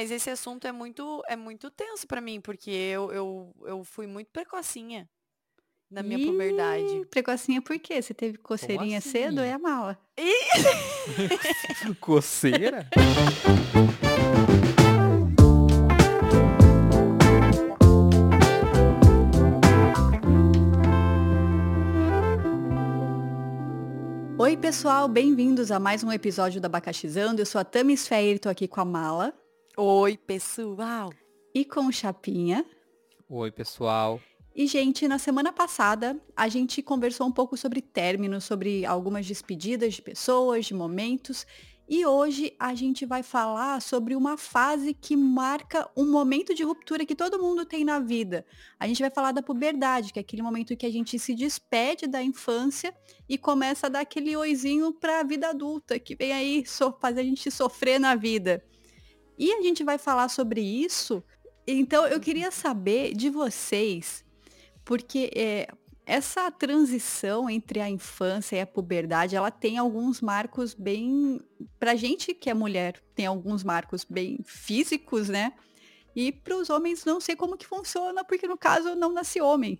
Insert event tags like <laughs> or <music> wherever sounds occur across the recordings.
mas esse assunto é muito, é muito tenso pra mim, porque eu, eu, eu fui muito precocinha na minha Ih, puberdade. Precocinha por quê? Você teve coceirinha assim? cedo? É a mala. <laughs> Coceira? Oi, pessoal, bem-vindos a mais um episódio do Abacaxizando. Eu sou a Tamis Feir, tô aqui com a Mala Oi, pessoal. e com o Chapinha. Oi, pessoal. E, gente, na semana passada a gente conversou um pouco sobre términos, sobre algumas despedidas de pessoas, de momentos. E hoje a gente vai falar sobre uma fase que marca um momento de ruptura que todo mundo tem na vida. A gente vai falar da puberdade, que é aquele momento que a gente se despede da infância e começa a dar aquele oizinho para a vida adulta, que vem aí so- fazer a gente sofrer na vida. E a gente vai falar sobre isso. Então eu queria saber de vocês porque é, essa transição entre a infância e a puberdade, ela tem alguns marcos bem, pra gente que é mulher, tem alguns marcos bem físicos, né? E para os homens não sei como que funciona, porque no caso eu não nasci homem.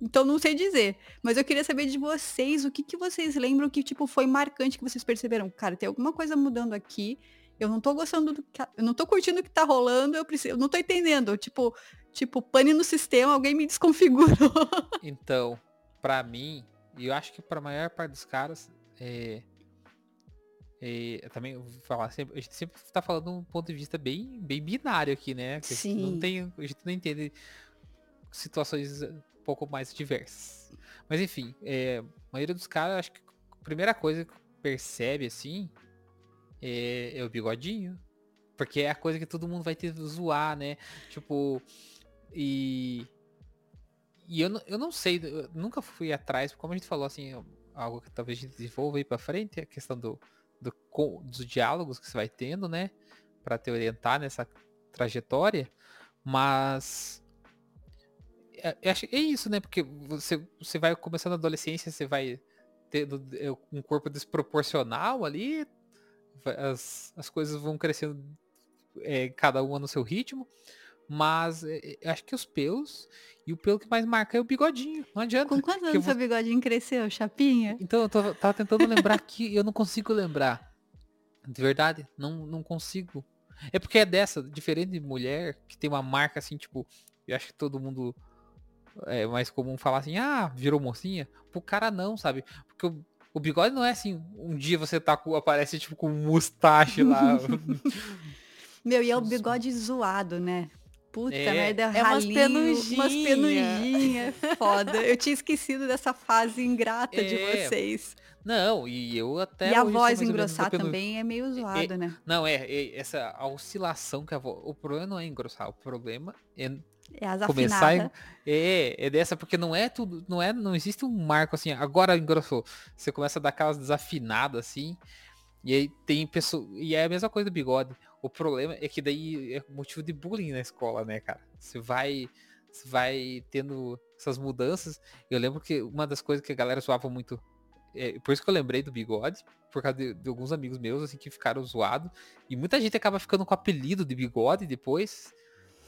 Então não sei dizer, mas eu queria saber de vocês, o que que vocês lembram que tipo foi marcante que vocês perceberam? Cara, tem alguma coisa mudando aqui. Eu não tô gostando do que, eu não tô curtindo o que tá rolando, eu preciso, eu não tô entendendo, tipo, tipo, pane no sistema, alguém me desconfigurou. <laughs> Então, pra mim, e eu acho que pra maior parte dos caras, é, é, eu também vou falar sempre, a gente sempre tá falando de um ponto de vista bem, bem binário aqui, né? Que a gente Sim. não tem, a gente não entende situações um pouco mais diversas. Mas enfim, é, a maioria dos caras, acho que a primeira coisa que percebe assim é, é o bigodinho. Porque é a coisa que todo mundo vai ter zoar, né? Tipo, e. E eu, não- eu não sei, eu nunca fui atrás, como a gente falou assim, algo que talvez a gente desenvolva aí pra frente, a questão do, do, dos diálogos que você vai tendo, né? Pra te orientar nessa trajetória. Mas. É, é isso, né? Porque você, você vai começando a adolescência, você vai tendo é, um corpo desproporcional ali, as, as coisas vão crescendo é, cada uma no seu ritmo, mas é, é, acho que os pelos, e o pelo que mais marca é o bigodinho, não adianta. Com quantos que anos vou- seu bigodinho cresceu, chapinha? Então, eu tô- tava tentando lembrar aqui e eu não consigo lembrar. De verdade, não, não consigo. É porque é dessa, diferente de mulher, que tem uma marca assim, tipo, eu acho que todo mundo é mais comum falar assim, ah, virou mocinha. Pro cara não, sabe? Porque o, o bigode não é assim, um dia você tá com, aparece tipo com um mustache lá. <laughs> Meu, e é o bigode zoado, né? Puta É. merda, É umas ralinho, umas penugem. penugem, é foda. Eu tinha esquecido dessa fase ingrata de É, vocês. não, e eu até e a voz engrossar também é meio zoado, né? Não, é, é essa a oscilação que a voz. O problema não é engrossar, o problema é É as começar en- é, é dessa porque não é tudo, não é, não existe um marco assim, agora engrossou. Você começa a dar aquelas desafinadas assim, e aí tem pessoa, e é a mesma coisa do bigode. O problema é que daí é motivo de bullying na escola, né, cara? Você vai você vai tendo essas mudanças. Eu lembro que uma das coisas que a galera zoava muito, é, por isso que eu lembrei do bigode, por causa de, de alguns amigos meus assim que ficaram zoados, e muita gente acaba ficando com o apelido de bigode depois.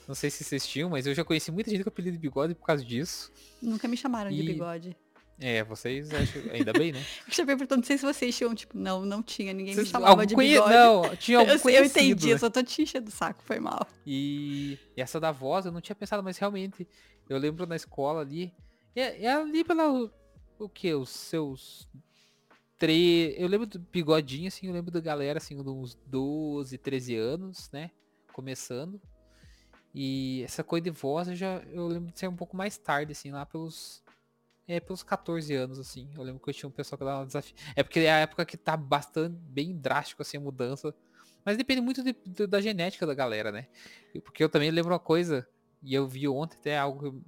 Não sei se vocês tinham, mas eu já conheci muita gente com apelido de bigode por causa disso. Nunca me chamaram de E- bigode. É, vocês acho, ainda bem, né? <laughs> Eu já perguntando, não sei se vocês tinham, tipo, não, não tinha, ninguém me Vocês- chamava algum de conhe- bigode. Não, <laughs> tinha algum eu, sei, eu conhecido, entendi, né? eu só tô te enchendo o saco, foi mal. E, e essa da voz eu não tinha pensado, mas realmente eu lembro na escola ali. É, é ali pela o, o que? Os seus tre... Eu lembro do bigodinho, assim, eu lembro da galera assim, de uns 12, 13 anos, né? Começando. E essa coisa de voz eu já eu lembro de ser um pouco mais tarde, assim, lá pelos. É, pelos 14 anos, assim. Eu lembro que eu tinha um pessoal que dava um desafio. É porque é a época que tá bastante, bem drástico, assim, a mudança. Mas depende muito de- de- da genética da galera, né? Porque eu também lembro uma coisa, e eu vi ontem até algo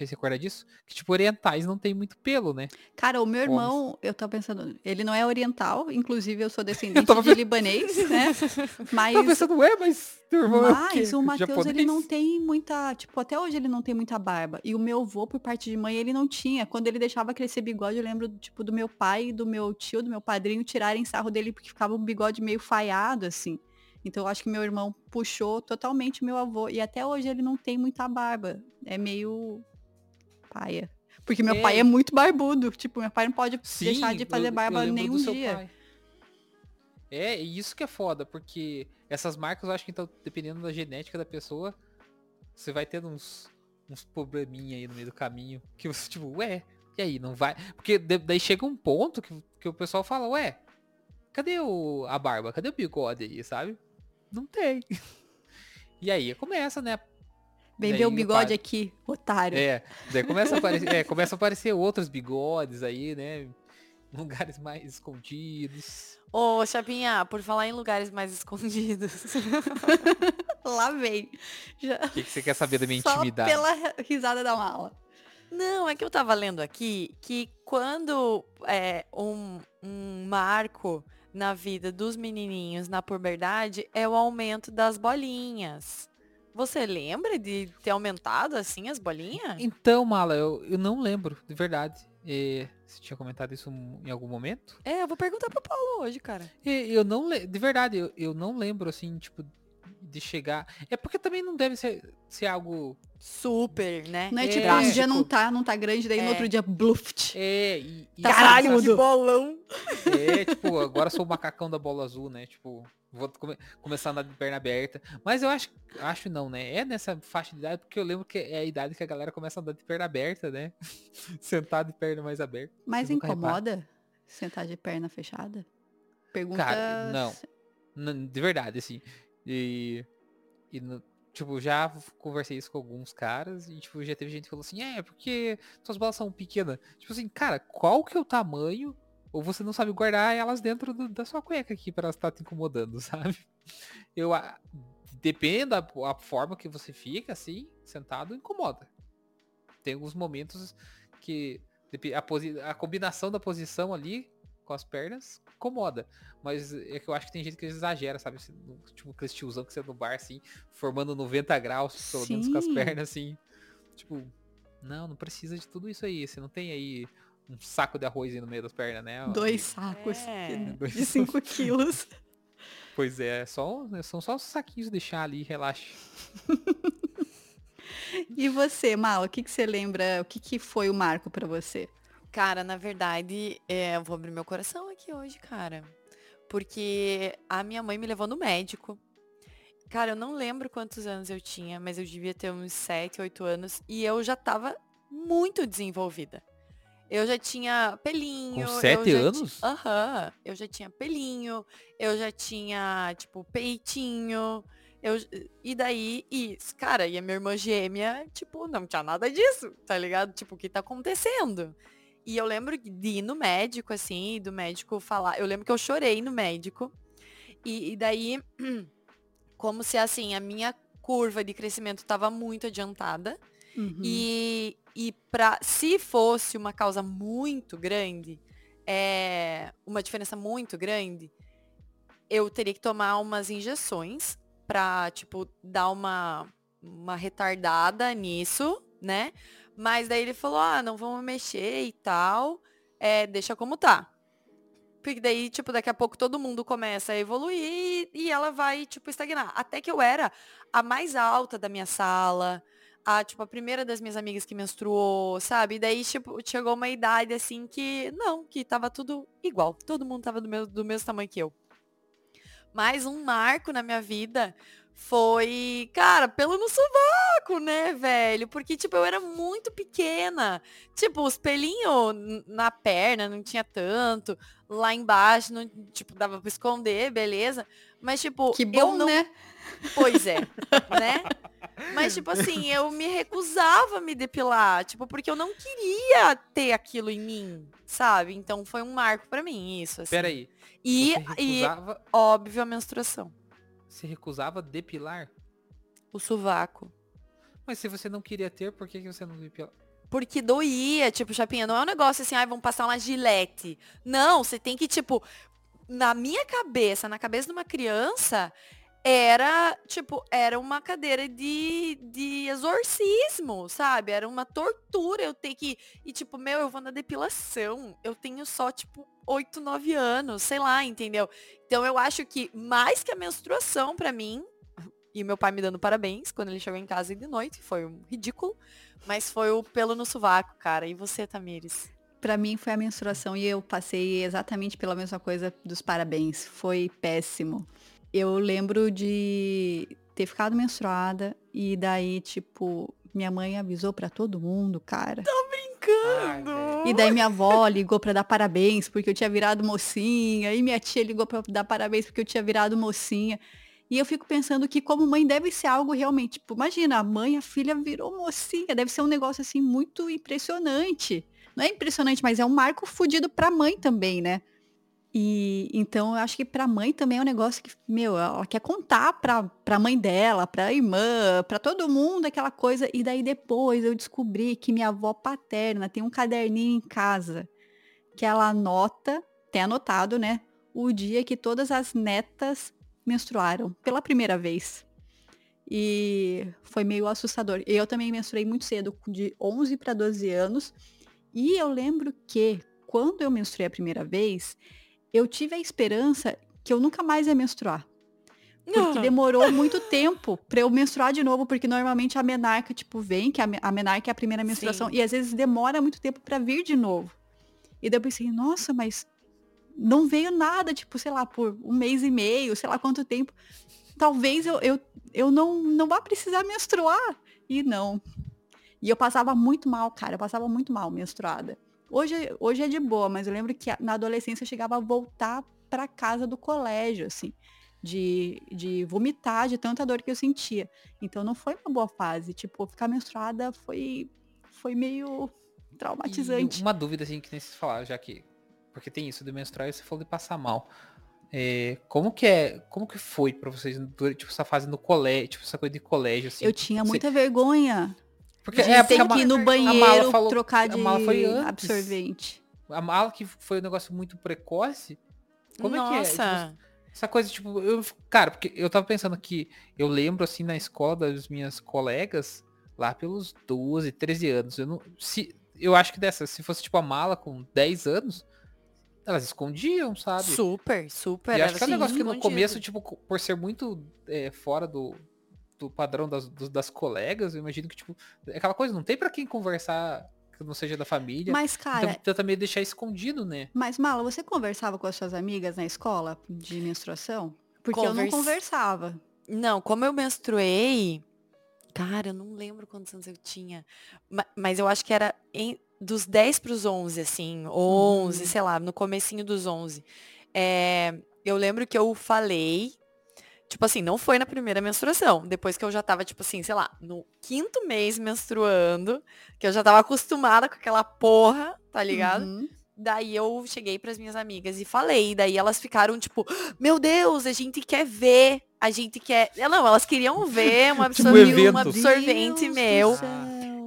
fez recordar disso, que tipo, orientais não tem muito pelo, né? Cara, o meu Homens. irmão, eu tava pensando, ele não é oriental, inclusive eu sou <laughs> descendente tava de libanês, né? <laughs> Mas, Eu pensando, ué, mas teu irmão é o mas o Matheus, ele Japonês?" não tem muita, tipo, até hoje ele não tem muita barba. E o meu avô, por parte de mãe, ele não tinha. Quando ele deixava crescer bigode, eu lembro, tipo, do meu pai do meu tio, do meu padrinho, tirarem sarro dele porque ficava um bigode meio falhado, assim. Então eu acho que meu irmão puxou totalmente meu avô. E até hoje ele não tem muita barba. É meio paia. Porque meu É. pai é muito barbudo. Tipo, meu pai não pode Sim, deixar de fazer barba eu um seu dia. pai. É, e isso que é foda, porque essas marcas eu acho que então, dependendo da genética da pessoa, você vai tendo uns, uns probleminha aí no meio do caminho. Que você, tipo, ué, e aí, não vai. Porque daí chega um ponto que, que o pessoal fala, ué, cadê o, a barba? Cadê o bigode aí, sabe? Não tem. <laughs> E aí começa, né? Vem Daí ver o bigode aqui, otário. É, daí começa a <laughs> aparecer, é, começa a aparecer outros bigodes aí, né? <laughs> Lugares mais escondidos. Ô, Chapinha, por falar em lugares mais escondidos. <laughs> Lá vem. Já... O que, que você quer saber da minha Só intimidade? pela risada da mala. Não, é que eu tava lendo aqui que quando é um, um marco na vida dos menininhos na puberdade é o aumento das bolinhas. Você lembra de ter aumentado assim as bolinhas? Então, Mala, eu, eu não lembro, de verdade. É, você tinha comentado isso em algum momento? É, eu vou perguntar pro Paulo hoje, cara. É, Eu não de verdade, eu, eu não lembro assim, tipo, de chegar. É porque também não deve ser, ser algo. Super, né? Não é, É, tipo, um dia não tá, não tá grande, daí no É. outro dia, bluft. É, e, e Tá Caralho, bolão. É, tipo, agora sou o macacão da bola azul, né? Tipo, vou come- começar a andar de perna aberta. Mas eu acho, acho não, né? É nessa faixa de idade, porque eu lembro que é a idade que a galera começa a andar de perna aberta, né? <laughs> Sentado de perna mais aberta. Mas incomoda sentar de perna fechada? Pergunta. Cara, não. De verdade, assim. E, e tipo, já conversei isso com alguns caras e, tipo, já teve gente que falou assim, é, porque suas bolas são pequenas. Tipo assim, cara, qual que é o tamanho? Ou você não sabe guardar elas dentro do- da sua cueca aqui para elas estar te incomodando, <laughs> sabe? Eu, a- depende da a forma que você fica, assim, sentado, incomoda. Tem alguns momentos que a, a combinação da posição ali com as pernas incomoda. Mas é que eu acho que tem gente que exagera, sabe? Tipo, aquele tiozão que você é no bar, assim, formando 90 graus, pelo menos com as Sim. pernas, assim. Tipo, não, não precisa de tudo isso aí. Você não tem aí um saco de arroz aí no meio das pernas, né? Dois sacos É. <laughs> De 5 quilos. Pois é, só, são só os saquinhos de chá ali, relaxa. <laughs> E você, Mal, o que, que você lembra? O que, que foi o marco pra você? Cara, na verdade, é, eu vou abrir meu coração aqui hoje, cara. Porque a minha mãe me levou no médico. Cara, eu não lembro quantos anos eu tinha, mas eu devia ter uns 7, 8 anos. E eu já tava muito desenvolvida. Eu já tinha pelinho. Com sete anos? Aham. Eu já tinha pelinho. Eu já tinha, tipo, peitinho. Eu, e daí, isso, cara, e a minha irmã gêmea, tipo, não tinha nada disso, tá ligado? Tipo, o que tá acontecendo? E eu lembro de ir no médico, assim, do médico falar. Eu lembro que eu chorei no médico. E, e daí, <clears throat> como se assim, a minha curva de crescimento estava muito adiantada. Uhum. E, e pra, se fosse uma causa muito grande, é, uma diferença muito grande, eu teria que tomar umas injeções pra, tipo, dar uma, uma retardada nisso, né? Mas daí ele falou, ah, não vamos mexer e tal, é, deixa como tá. Porque daí, tipo, daqui a pouco todo mundo começa a evoluir e, e ela vai, tipo, estagnar. Até que eu era a mais alta da minha sala, a, tipo, a primeira das minhas amigas que menstruou, sabe? E daí, tipo, chegou uma idade assim que, não, que tava tudo igual. Todo mundo tava do, meu, do mesmo tamanho que eu. Mas um marco na minha vida foi, cara, pelo no sovaco, né, velho? Porque, tipo, eu era muito pequena. Tipo, os pelinhos na perna não tinha tanto. Lá embaixo, não, tipo, dava pra esconder, beleza. Mas, tipo, Que eu bom, não né? Pois é, né? <laughs> Mas, tipo assim, eu me recusava a me depilar, tipo, porque eu não queria ter aquilo em mim, sabe? Então foi um marco pra mim, isso, assim. Pera aí. E, e, óbvio, a menstruação. Você recusava depilar? O sovaco. Mas se você não queria ter, por que, que você não depilava? Porque doía, tipo, Chapinha, não é um negócio assim, ai, vamos passar uma gilete. Não, você tem que, tipo, na minha cabeça, na cabeça de uma criança, era, tipo, era uma cadeira de, de exorcismo, sabe? Era uma tortura eu ter que. E, tipo, meu, eu vou na depilação. Eu tenho só, tipo, 8, 9 anos, sei lá, entendeu? Então eu acho que mais que a menstruação para mim, <laughs> e meu pai me dando parabéns quando ele chegou em casa de noite, foi um ridículo, mas foi o pelo no sovaco, cara. E você, Tamires? Para mim foi a menstruação e eu passei exatamente pela mesma coisa dos parabéns. Foi péssimo. Eu lembro de ter ficado menstruada e daí, tipo, minha mãe avisou para todo mundo, cara. Tô brincando! E daí minha avó ligou para dar parabéns porque eu tinha virado mocinha. E minha tia ligou para dar parabéns porque eu tinha virado mocinha. E eu fico pensando que como mãe deve ser algo realmente, tipo, imagina, a mãe, a filha virou mocinha, deve ser um negócio assim muito impressionante. Não é impressionante, mas é um marco fudido pra mãe também, né? E então eu acho que pra mãe também é um negócio que, meu, ela quer contar pra, pra mãe dela, pra irmã, pra todo mundo aquela coisa. E daí depois eu descobri que minha avó paterna tem um caderninho em casa que ela anota, tem anotado, né? O dia que todas as netas menstruaram pela primeira vez. E foi meio assustador. Eu também menstruei muito cedo, de 11 para 12 anos. E eu lembro que quando eu menstruei a primeira vez, eu tive a esperança que eu nunca mais ia menstruar. Porque ah. demorou <laughs> muito tempo para eu menstruar de novo, porque normalmente a menarca, tipo, vem, que a, a menarca é a primeira menstruação, Sim. e às vezes demora muito tempo para vir de novo. E daí eu pensei, nossa, mas não veio nada, tipo, sei lá, por um mês e meio, sei lá quanto tempo. Talvez eu, eu, eu não, não vá precisar menstruar. E não. E eu passava muito mal, cara. Eu passava muito mal menstruada. Hoje, hoje é de boa, mas eu lembro que na adolescência eu chegava a voltar para casa do colégio, assim, de, de vomitar de tanta dor que eu sentia. Então não foi uma boa fase. Tipo, ficar menstruada foi, foi meio traumatizante. E uma dúvida, assim, que nem se falar, já que porque tem isso de menstruar e você falou de passar mal. É, como que é, como que foi para vocês, tipo, essa fase no colégio, tipo, essa coisa de colégio, assim? Eu tinha muita você... vergonha. Porque, é, tem que ir no banheiro falou, trocar de absorvente. A mala que foi um negócio muito precoce. Como Nossa. é que é? Tipo, essa coisa, tipo, eu, cara, porque eu tava pensando que eu lembro, assim, na escola das minhas colegas, lá pelos 12, 13 anos, eu não, se, eu acho que dessa, se fosse, tipo, a mala com 10 anos, elas escondiam, sabe? Super, super. E acho que é um negócio que no começo, tipo, por ser muito é, fora do, do padrão das, do, das colegas, eu imagino que, tipo, é aquela coisa, não tem para quem conversar que não seja da família. Mas, cara. Então tenta meio deixar escondido, né? Mas, Mala, você conversava com as suas amigas na escola de menstruação? Porque Convers... eu não conversava. Não, como eu menstruei. Cara, eu não lembro quantos anos eu tinha. Mas eu acho que era em, dos 10 para os 11, assim, 11, uhum. sei lá, no comecinho dos 11. É, eu lembro que eu falei, tipo assim, não foi na primeira menstruação, depois que eu já tava, tipo assim, sei lá, no quinto mês menstruando, que eu já tava acostumada com aquela porra, tá ligado? Uhum. Daí eu cheguei para as minhas amigas e falei, daí elas ficaram tipo, meu Deus, a gente quer ver, a gente quer. Não, elas queriam ver <laughs> um, absor... tipo um absorvente Deus meu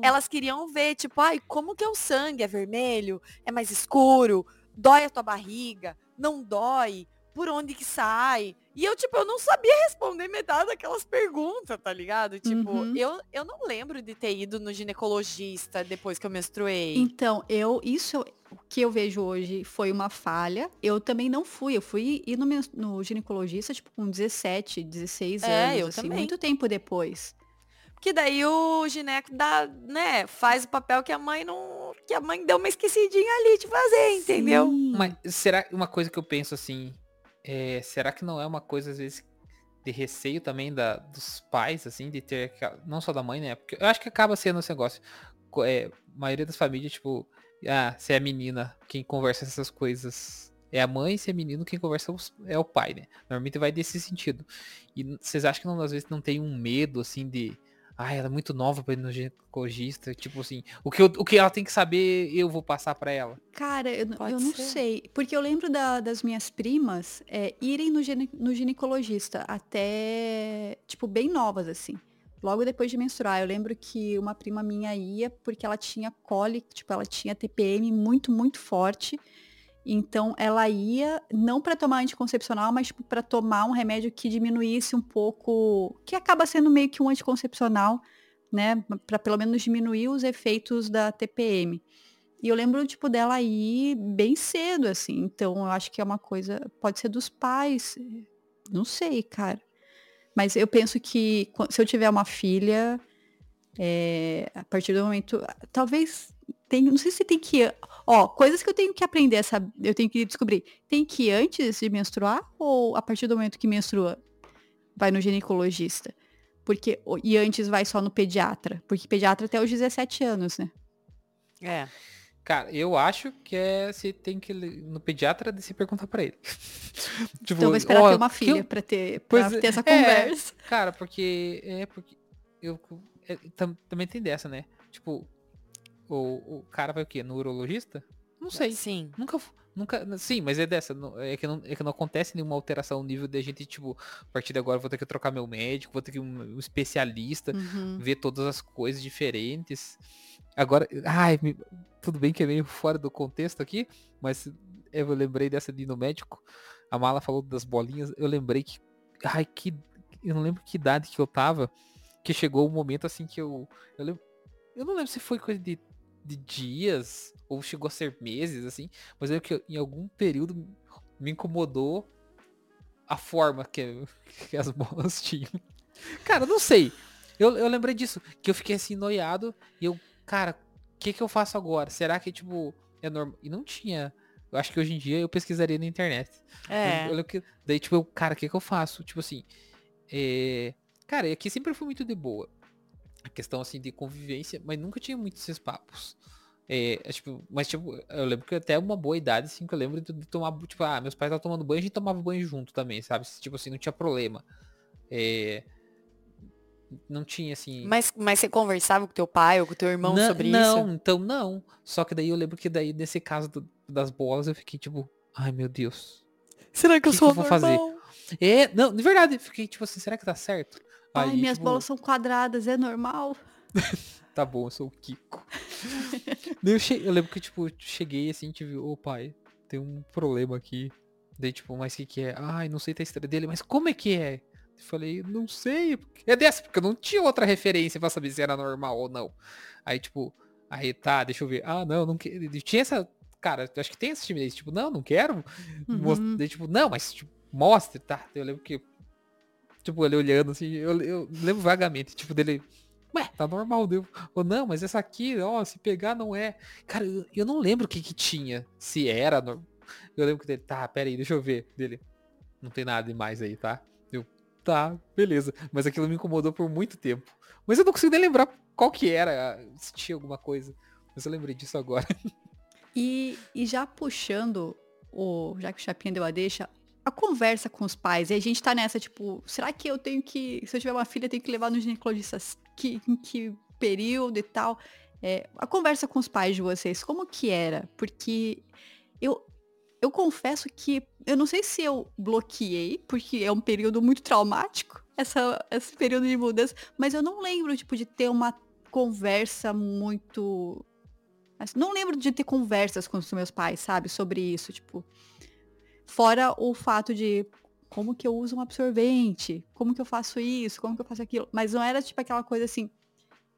elas queriam ver, tipo, ai, como que é o sangue? É vermelho? É mais escuro? Dói a tua barriga? Não dói? Por onde que sai? E eu, tipo, eu não sabia responder metade daquelas perguntas, tá ligado? Tipo, uhum. eu, eu não lembro de ter ido no ginecologista depois que eu menstruei. Então, eu, isso o que eu vejo hoje foi uma falha. Eu também não fui. Eu fui ir no, no ginecologista, tipo, com 17, 16 é, anos, eu assim, também. muito tempo depois. Que daí o gineco dá, né, faz o papel que a mãe não. Que a mãe deu uma esquecidinha ali de fazer, entendeu? Mas será uma coisa que eu penso assim. É, será que não é uma coisa, às vezes, de receio também da, dos pais, assim, de ter. Não só da mãe, né? Porque eu acho que acaba sendo esse negócio. É, a maioria das famílias, tipo, ah, se é a menina quem conversa essas coisas é a mãe, se é menino, quem conversa é o pai, né? Normalmente vai desse sentido. E vocês acham que não, às vezes não tem um medo, assim, de ah, ela é muito nova para ir no ginecologista. Tipo assim, o que, eu, o que ela tem que saber, eu vou passar para ela. Cara, eu, eu não sei. Porque eu lembro da, das minhas primas é, irem no, gine, no ginecologista até, tipo, bem novas, assim. Logo depois de menstruar. Eu lembro que uma prima minha ia porque ela tinha cólica, tipo, ela tinha TPM muito, muito forte. Então ela ia não para tomar anticoncepcional, mas tipo, para tomar um remédio que diminuísse um pouco, que acaba sendo meio que um anticoncepcional, né, para pelo menos diminuir os efeitos da TPM. E eu lembro, tipo, dela ir bem cedo, assim. Então, eu acho que é uma coisa. Pode ser dos pais. Não sei, cara. Mas eu penso que se eu tiver uma filha, é, a partir do momento. Talvez. Tem, não sei se tem que. Ó, coisas que eu tenho que aprender, essa, eu tenho que descobrir. Tem que ir antes de menstruar ou a partir do momento que menstrua vai no ginecologista? Porque, e antes vai só no pediatra? Porque pediatra até os 17 anos, né? É. Cara, eu acho que é você tem que no pediatra de se perguntar pra ele. <laughs> tipo, então vou esperar ter uma filha eu... pra, ter, pra ter essa é, conversa. Cara, porque. É porque. Eu, é, tam, também tem dessa, né? Tipo, o, o cara vai o quê? No urologista? Não sei. Sim. Nunca. Nunca. Sim, mas é dessa. É que não, é que não acontece nenhuma alteração no nível de a gente, tipo, a partir de agora vou ter que trocar meu médico, vou ter que ir um, um especialista, uhum. ver todas as coisas diferentes. Agora, ai, me, tudo bem que é meio fora do contexto aqui, mas eu lembrei dessa de ir no médico. A Mala falou das bolinhas, eu lembrei que, ai, que, eu não lembro que idade que eu tava, que chegou o um momento assim que eu, eu, lembro, eu não lembro se foi coisa de, de dias ou chegou a ser meses, assim, mas eu que em algum período me incomodou a forma que, <laughs> que as bolas tinham. Cara, não sei. Eu, eu lembrei disso, que eu fiquei assim noiado e eu cara, o que que eu faço agora? Será que, tipo, é normal? E não tinha. Eu acho que hoje em dia eu pesquisaria na internet. É. Eu, eu, que, daí, tipo, eu, cara, o que que eu faço? Tipo assim, é... Cara, aqui sempre foi muito de boa. A questão, assim, de convivência, mas nunca tinha muitos esses papos. É, é, tipo, mas tipo, eu lembro que até uma boa idade, assim, que eu lembro de, tomar, tipo, ah, meus pais estavam tomando banho, a gente tomava banho junto também, sabe? Tipo assim, não tinha problema. É, não tinha assim. Mas, mas você conversava com teu pai ou com teu irmão não, sobre não, isso? Não, então não. Só que daí eu lembro que daí, nesse caso do, das bolas, eu fiquei tipo, ai meu Deus. Será que, que eu sou que eu vou fazer? É, não, de verdade, fiquei tipo assim, será que tá certo? Ai, Aí, minhas tipo... bolas são quadradas, é normal. <laughs> tá bom, eu sou o Kiko. eu, eu lembro que, tipo, cheguei assim, tive, ô oh, pai, tem um problema aqui. Daí, tipo, mas o que que é? Ai, não sei a história dele, mas como é que é? Falei, não sei. É dessa, porque eu não tinha outra referência pra saber se era normal ou não. Aí, tipo, aí tá, deixa eu ver. Ah, não, não quero. Tinha essa. Cara, eu acho que tem esse timidez, tipo, não, não quero. Uhum. Daí, tipo, não, mas tipo, mostre, tá? Eu lembro que. Tipo, ele olhando assim, eu, eu lembro vagamente, tipo, dele. Ué, tá normal, deu. Ou não, mas essa aqui, ó, se pegar não é. Cara, eu, eu não lembro o que que tinha. Se era. Eu lembro que dele, tá, pera aí, deixa eu ver. Dele. Não tem nada demais aí, tá? Tá, beleza. Mas aquilo me incomodou por muito tempo. Mas eu não consigo nem lembrar qual que era, se tinha alguma coisa. Mas eu lembrei disso agora. E, e já puxando, o, já que o Chapinha deu a deixa, a conversa com os pais. E a gente tá nessa, tipo, será que eu tenho que, se eu tiver uma filha, eu tenho que levar no ginecologista que, em que período e tal? É, a conversa com os pais de vocês, como que era? Porque eu, eu confesso que eu não sei se eu bloqueei, porque é um período muito traumático, essa, esse período de mudança, mas eu não lembro, tipo, de ter uma conversa muito. Não lembro de ter conversas com os meus pais, sabe, sobre isso, tipo. Fora o fato de como que eu uso um absorvente, como que eu faço isso, como que eu faço aquilo. Mas não era tipo aquela coisa assim,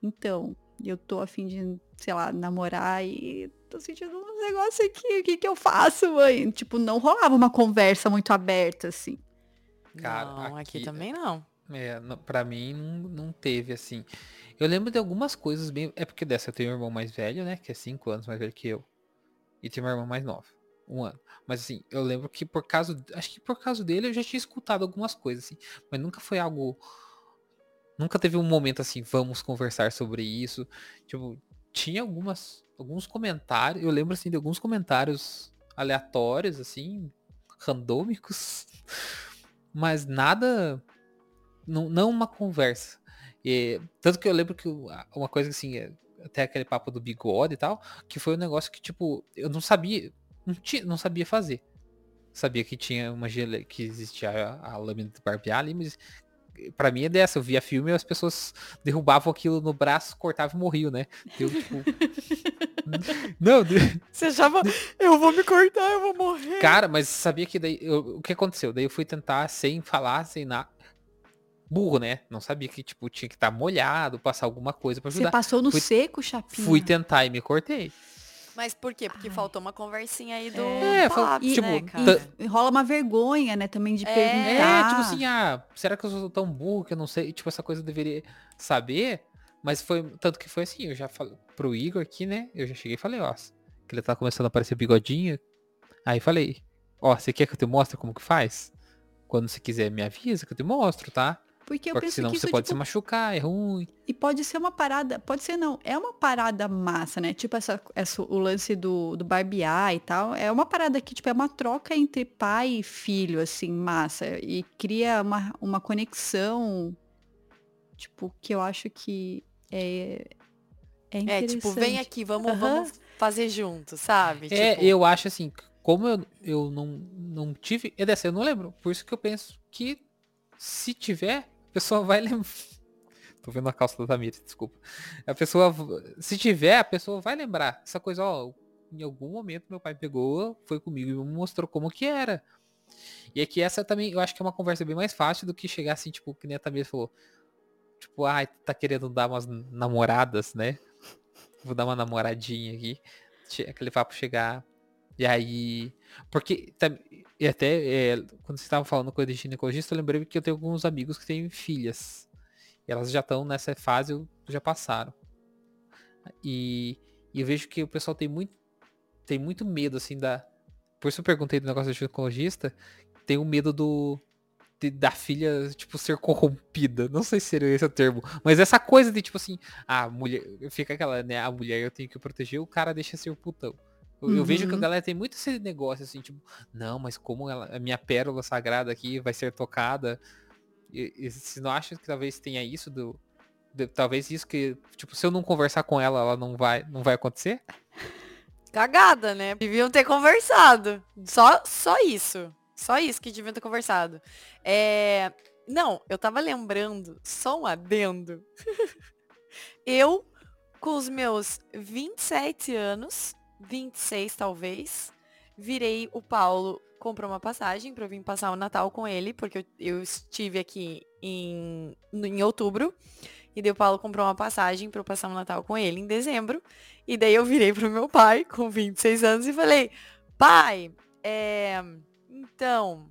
então, eu tô afim de, sei lá, namorar e tô sentindo um negócio aqui, o que que eu faço, mãe? Tipo, não rolava uma conversa muito aberta, assim. Cara, não, aqui, aqui também não. É, pra mim não, não teve, assim. Eu lembro de algumas coisas bem. É porque dessa eu tenho um irmão mais velho, né? Que é 5 anos mais velho que eu. E tenho uma irmã mais nova. Um ano. Mas assim, eu lembro que por causa. Acho que por causa dele eu já tinha escutado algumas coisas, assim. Mas nunca foi algo. Nunca teve um momento assim, vamos conversar sobre isso. Tipo, tinha algumas alguns comentários, eu lembro assim de alguns comentários aleatórios assim, randômicos, <laughs> mas nada não, não uma conversa. E, tanto que eu lembro que uma coisa assim, é, até aquele papo do bigode e tal, que foi um negócio que tipo, eu não sabia, não, tinha, não sabia fazer. Sabia que tinha uma gele, que existia a, a lâmina de barbear ali, mas para mim é dessa, eu via filme e as pessoas derrubavam aquilo no braço, cortavam e morriam, né? Eu, tipo... <laughs> Não, você achava, eu vou me cortar, eu vou morrer. Cara, mas sabia que daí, eu, o que aconteceu? Daí eu fui tentar sem falar, sem nada. Burro, né? Não sabia que, tipo, tinha que estar tá molhado, passar alguma coisa para ajudar. Você passou no fui, seco, chapinha? Fui tentar e me cortei. Mas por quê? Porque Ai. faltou uma conversinha aí do É, fal- Pops, tipo, né, E cara? rola uma vergonha, né, também de É, perguntar. É, tipo assim, ah, será que eu sou tão burro que eu não sei? Tipo, essa coisa eu deveria saber. Mas foi, tanto que foi assim, eu já falei pro Igor aqui, né? Eu já cheguei e falei, ó, que ele tá começando a aparecer bigodinho. Aí falei, ó, você quer que eu te mostre como que faz? Quando você quiser me avisa que eu te mostro, tá? Porque eu Porque penso senão que você isso, pode se tipo, machucar, é ruim. E pode ser uma parada, pode ser não, é uma parada massa, né? Tipo essa, essa o lance do, do barbear e tal, é uma parada que tipo é uma troca entre pai e filho assim, massa e cria uma, uma conexão tipo que eu acho que é é É, interessante. tipo, vem aqui, vamos, Aham. vamos fazer junto, sabe? É, Tipo, eu acho assim, como eu, eu não, não tive. É dessa, eu não lembro. Por isso que eu penso que se tiver, pessoa vai lembrar. <laughs> Tô vendo a calça da Tamires, desculpa. A pessoa. Se tiver, a pessoa vai lembrar. Essa coisa, ó, em algum momento meu pai pegou, foi comigo e me mostrou como que era. E é que essa também, eu acho que é uma conversa bem mais fácil do que chegar assim, tipo, que nem a Tamires falou. Tipo, ai, tá querendo dar umas namoradas, né? Vou dar uma namoradinha aqui. Aquele papo chegar. E aí. Porque. E até é, quando você estava falando coisa de ginecologista, eu lembrei que eu tenho alguns amigos que têm filhas. E elas já estão nessa fase, ou já passaram. E, e eu vejo que o pessoal tem muito. Tem muito medo, assim, da. Por isso eu perguntei do negócio do ginecologista. Tem o medo do. de- da filha, tipo, ser corrompida. Não sei se seria esse o termo. Mas essa coisa de, tipo assim, a mulher. Fica aquela, né? A mulher eu tenho que proteger, o cara deixa ser putão. Eu, eu vejo que a Uhum. galera tem muito esse negócio, assim, tipo, não, mas como ela, a minha pérola sagrada aqui vai ser tocada. E, e você não acha que talvez tenha isso do. de- talvez isso que, tipo, se eu não conversar com ela, ela não vai, não vai acontecer? Cagada, né? Deviam ter conversado. Só, só isso. Só isso que deviam ter conversado. É... Não, eu tava lembrando, só um adendo. <laughs> eu, com os meus 27 anos, 26 talvez, virei o Paulo, comprou uma passagem pra eu vir passar o Natal com ele, porque eu, estive aqui em, em outubro. E daí o Paulo comprou uma passagem pra eu passar o Natal com ele em dezembro. E daí eu virei pro meu pai, com 26 anos, e falei, pai, é, então,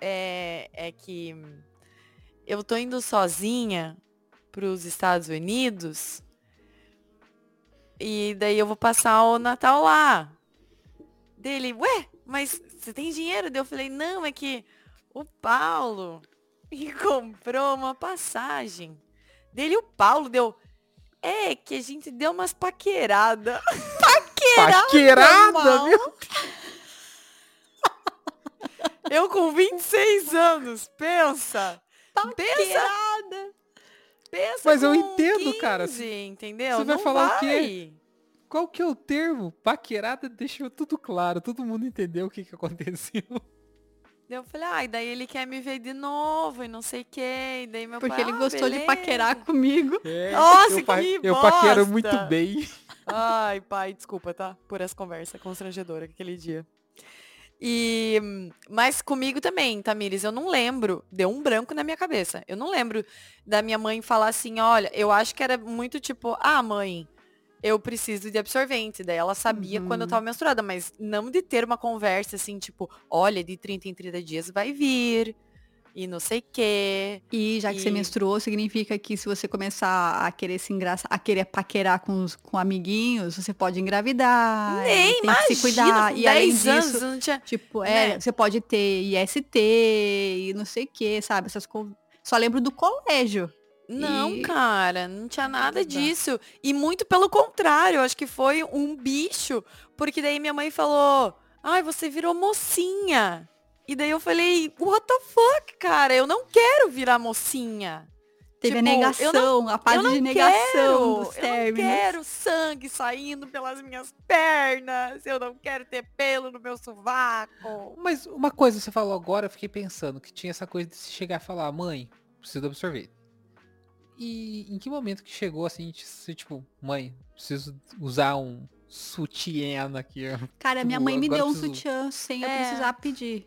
é, é que eu tô indo sozinha pros Estados Unidos e daí eu vou passar o Natal lá. Dele, ué, mas você tem dinheiro? Daí eu falei, não, é que o Paulo <laughs> me comprou uma passagem. Dele, o Paulo deu, é que a gente deu umas paqueradas. Paquerada, <laughs> mal. meu! Eu com 26 anos, pensa. Pensa, Paquerada. pensa Mas eu entendo, cara. 15, entendeu? Você vai Não falar o quê? vai. Qual que é o termo? Paquerada deixou tudo claro, todo mundo entendeu o que, que aconteceu. Daí Eu falei, ai, daí ele quer me ver de novo e não sei o que. E daí meu Porque pai, ele "Ah, gostou de beleza." paquerar comigo. É, Nossa, eu, pa- que eu paquero bosta! muito bem. <laughs> Ai, pai, desculpa, tá? Por essa conversa constrangedora aquele dia. E, mas comigo também, Tamires, eu não lembro, deu um branco na minha cabeça. Eu não lembro da minha mãe falar assim, olha, eu acho que era muito tipo, ah, mãe, eu preciso de absorvente. Daí ela sabia quando eu Uhum. tava menstruada, mas não de ter uma conversa assim, tipo, olha, de 30 em 30 dias vai vir. E não sei o quê. E já que você E- menstruou, significa que se você começar a querer se engraçar, a querer paquerar com, os, com amiguinhos, você pode engravidar. Nem, imagina, se cuidar. E além 10 anos, disso, eu não tinha... tipo, é, né? você pode ter IST e não sei o que, sabe? Essas co... Só lembro do colégio. Não, E- cara, não tinha nada disso. E muito pelo contrário, acho que foi um bicho. Porque daí minha mãe falou, ai, você virou mocinha. E daí eu falei, what the fuck, cara? Eu não quero virar mocinha. Teve Tipo, a eu negação, a eu fase não de negação quero, dos eu não términos. quero sangue saindo pelas minhas pernas. Eu não quero ter pelo no meu sovaco. Mas uma coisa que você falou agora, eu fiquei pensando que tinha essa coisa de se chegar e falar, mãe, preciso absorver. E em que momento que chegou assim, de ser, tipo, mãe, preciso usar um sutiã aqui. ó." Cara, minha Tipo, mãe me agora deu um preciso- sutiã sem eu É. precisar pedir.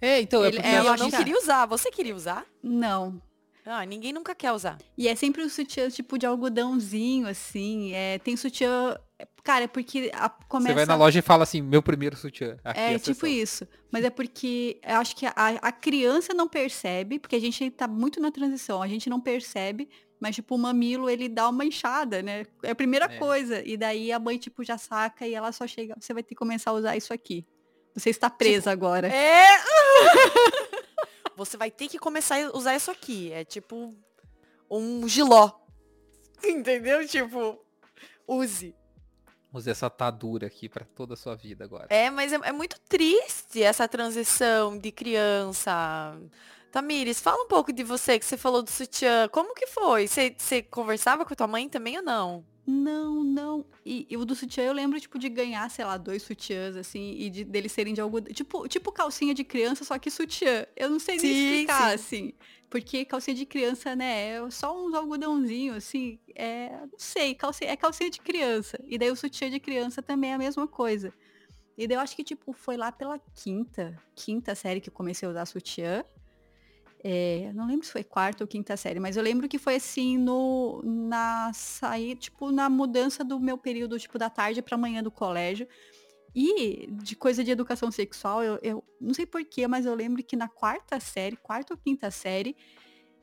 É, então, Ele- é porque é, não que- queria usar. Você queria usar? Não. Ah, ninguém nunca quer usar. E é sempre o sutiã tipo de algodãozinho, assim. É, tem sutiã. Cara, é porque a, começa... Você vai na loja e fala assim, meu primeiro sutiã. Aqui É, tipo sessão. isso. Mas é porque eu acho que a, a criança não percebe, porque a gente tá muito na transição, a gente não percebe, mas tipo, o mamilo, ele dá uma inchada, né? É a primeira É. coisa. E daí a mãe, tipo, já saca e ela só chega, você vai ter que começar a usar isso aqui. Você está presa agora. É! <laughs> Você vai ter que começar a usar isso aqui. É tipo um giló. Entendeu? Tipo, use. Use essa atadura aqui pra toda a sua vida agora. É, mas é, é muito triste essa transição de criança. Tamires, fala um pouco de você, que você falou do sutiã. Como que foi? Você, você conversava com a tua mãe também ou não? Não, não. E, e o do sutiã eu lembro, tipo, de ganhar, sei lá, dois sutiãs, assim, e de, deles serem de algodão. Tipo, tipo calcinha de criança, só que sutiã. Eu não sei nem Sim, explicar, sim. assim. Porque calcinha de criança, né, é só uns algodãozinhos, assim. É, não sei, calcinha, é calcinha de criança. E daí o sutiã de criança também é a mesma coisa. E daí eu acho que, tipo, foi lá pela quinta, quinta série que eu comecei a usar sutiã. É, não lembro se foi quarta ou quinta série, mas eu lembro que foi assim no na sair, tipo, na mudança do meu período, tipo, da tarde pra manhã do colégio. E de coisa de educação sexual, eu, eu não sei porquê, mas eu lembro que na quarta série, quarta ou quinta série,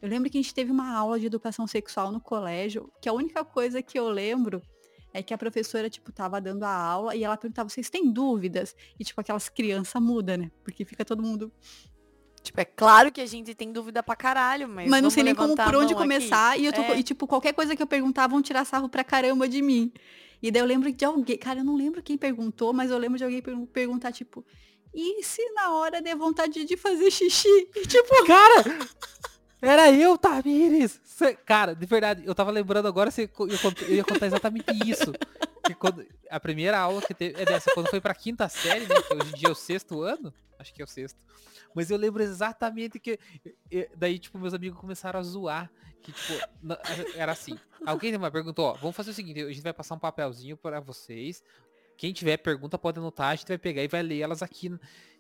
eu lembro que a gente teve uma aula de educação sexual no colégio, que a única coisa que eu lembro é que a professora, tipo, tava dando a aula e ela perguntava, vocês têm dúvidas? E, tipo, aquelas crianças muda, né? Porque fica todo mundo Tipo, é claro que a gente tem dúvida pra caralho, mas. Mas não sei nem como por onde aqui. começar. E, eu tô- É. e, tipo, qualquer coisa que eu perguntar vão tirar sarro pra caramba de mim. E daí eu lembro de alguém. Cara, eu não lembro quem perguntou, mas eu lembro de alguém pergun- perguntar, tipo, e se na hora der vontade de fazer xixi? E, tipo, <laughs> Cara! Era eu, Tamires! Cê- cara, de verdade, eu tava lembrando agora, co- eu, cont- eu ia contar exatamente isso. Que quando, a primeira aula que teve é dessa, quando foi pra quinta série, né? Que hoje em dia é o sexto ano. Acho que é o sexto. Mas eu lembro exatamente que. e- Daí, tipo, meus amigos começaram a zoar. Que, tipo, na- era assim. Alguém me perguntou, ó, vamos fazer o seguinte, a gente vai passar um papelzinho pra vocês. Quem tiver pergunta pode anotar, a gente vai pegar e vai ler elas aqui.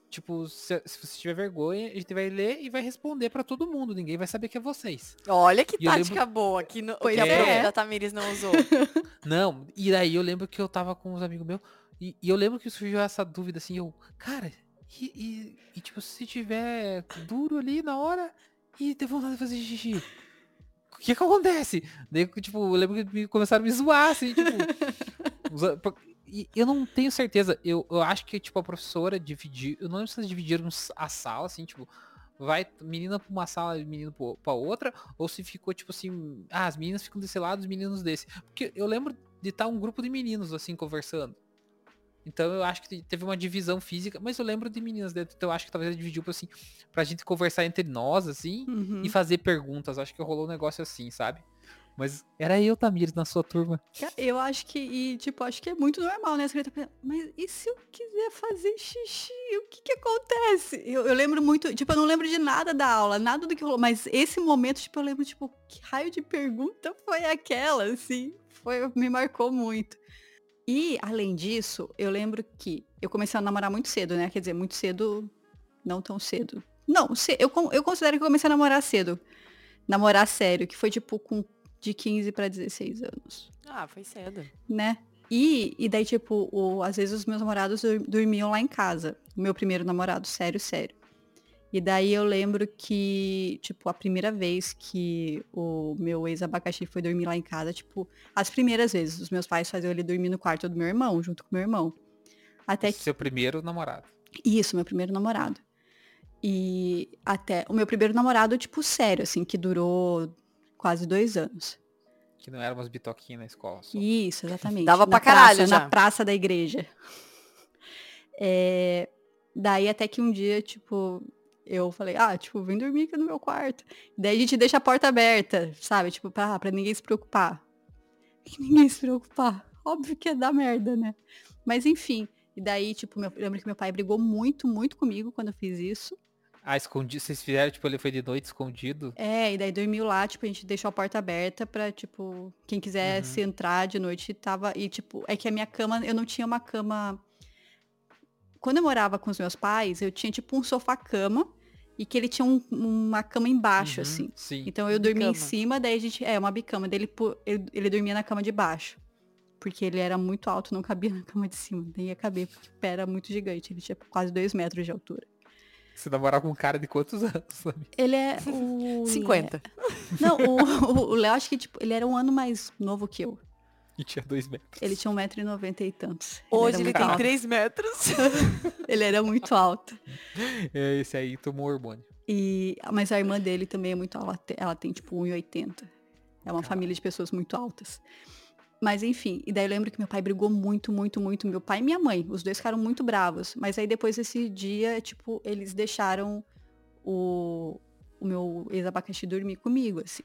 Tipo, se, se você tiver vergonha, a gente vai ler e vai responder pra todo mundo. Ninguém vai saber que é vocês. Olha que E tática boa que, no, Pois que a é. prof da Tamires não usou. <laughs> Não, e daí eu lembro que eu tava com uns amigos meus, e, e eu lembro que surgiu essa dúvida assim, eu, cara, e, e- e, tipo, se tiver duro ali na hora e ter vontade de fazer xixi, o que que acontece? Daí, tipo, eu lembro que me- começaram a me zoar, assim, tipo. <laughs> e eu não tenho certeza, eu, eu acho que, tipo, a professora dividiu, eu não lembro se eles dividiram a sala, assim, tipo, vai menina pra uma sala e menino pra outra, ou se ficou, tipo assim, ah, as meninas ficam desse lado, os meninos desse. Porque eu lembro de estar um grupo de meninos, assim, conversando. Então eu acho que teve uma divisão física, mas eu lembro de meninas dentro, então eu acho que talvez ela dividiu, assim, pra gente conversar entre nós, assim, uhum. e fazer perguntas. Acho que rolou um negócio assim, sabe? Mas era eu, Tamires, na sua turma. eu acho que, e, tipo, acho que é muito normal, né? Mas e se eu quiser fazer xixi? O que que acontece? Eu, eu lembro muito, tipo, eu não lembro de nada da aula, nada do que rolou, mas esse momento, tipo, eu lembro, tipo, que raio de pergunta foi aquela, assim? Foi, me marcou muito. E, além disso, eu lembro que eu comecei a namorar muito cedo, né? Quer dizer, muito cedo, não tão cedo. Não, eu, eu considero que eu comecei a namorar cedo. Namorar sério, que foi, tipo, com de 15 para 16 anos Ah, foi cedo. né? E, e daí, tipo, o- às vezes os meus namorados dormiam lá em casa. O meu primeiro namorado, sério, sério. E daí eu lembro que, tipo, a primeira vez que o meu ex-abacaxi foi dormir lá em casa, tipo, as primeiras vezes, os meus pais faziam ele dormir no quarto do meu irmão, junto com o meu irmão. Até que Seu primeiro namorado. isso, meu primeiro namorado. E até o meu primeiro namorado, tipo, sério, assim, que durou quase dois anos. Que não era umas bitoquinhas na escola. Só. Isso, exatamente. Dava Na pra caralho praça, já. Na praça da igreja. <laughs> É, daí até que um dia, tipo, eu falei, ah, tipo, vem dormir aqui no meu quarto. Daí a gente deixa a porta aberta, sabe? Tipo, pra, pra ninguém se preocupar. <laughs> Que ninguém se preocupar. Óbvio que ia dar merda, né? Mas enfim. E daí, tipo, meu, eu lembro que meu pai brigou muito, muito comigo quando eu fiz isso. Ah, escondido. Vocês fizeram, tipo, ele foi de noite escondido. É, e daí dormiu lá, tipo, a gente deixou a porta aberta pra, tipo, quem quisesse entrar de noite tava. E, tipo, é que a minha cama, eu não tinha uma cama. Quando eu morava com os meus pais, eu tinha, tipo, um sofá-cama e que ele tinha um- uma cama embaixo, Uhum, assim. Sim. Então eu dormia em cima, daí a gente. É, uma bicama. Daí ele, ele, ele dormia na cama de baixo. porque ele era muito alto, não cabia <laughs> na cama de cima. Nem ia caber, porque o pé era muito gigante. Ele tinha quase dois metros de altura. Você namorava com um cara de quantos <laughs> anos? Sabe? Ele é o... 50. Não, o, o Léo, acho que, tipo, ele era um ano mais novo que eu. E tinha dois metros. Ele tinha um metro e noventa e tantos. Hoje ele muito tem. 3 metros. <laughs> Ele era muito alto. É, esse aí tomou hormônio. E, mas a irmã dele também é muito alta. Ela te- Ela tem, tipo, 1,80. É uma família de pessoas muito altas. Mas enfim, e daí eu lembro que meu pai brigou muito, muito, muito. Meu pai e minha mãe, os dois ficaram muito bravos. Mas aí depois desse dia, tipo, eles deixaram o, o meu ex-abacaxi dormir comigo, assim.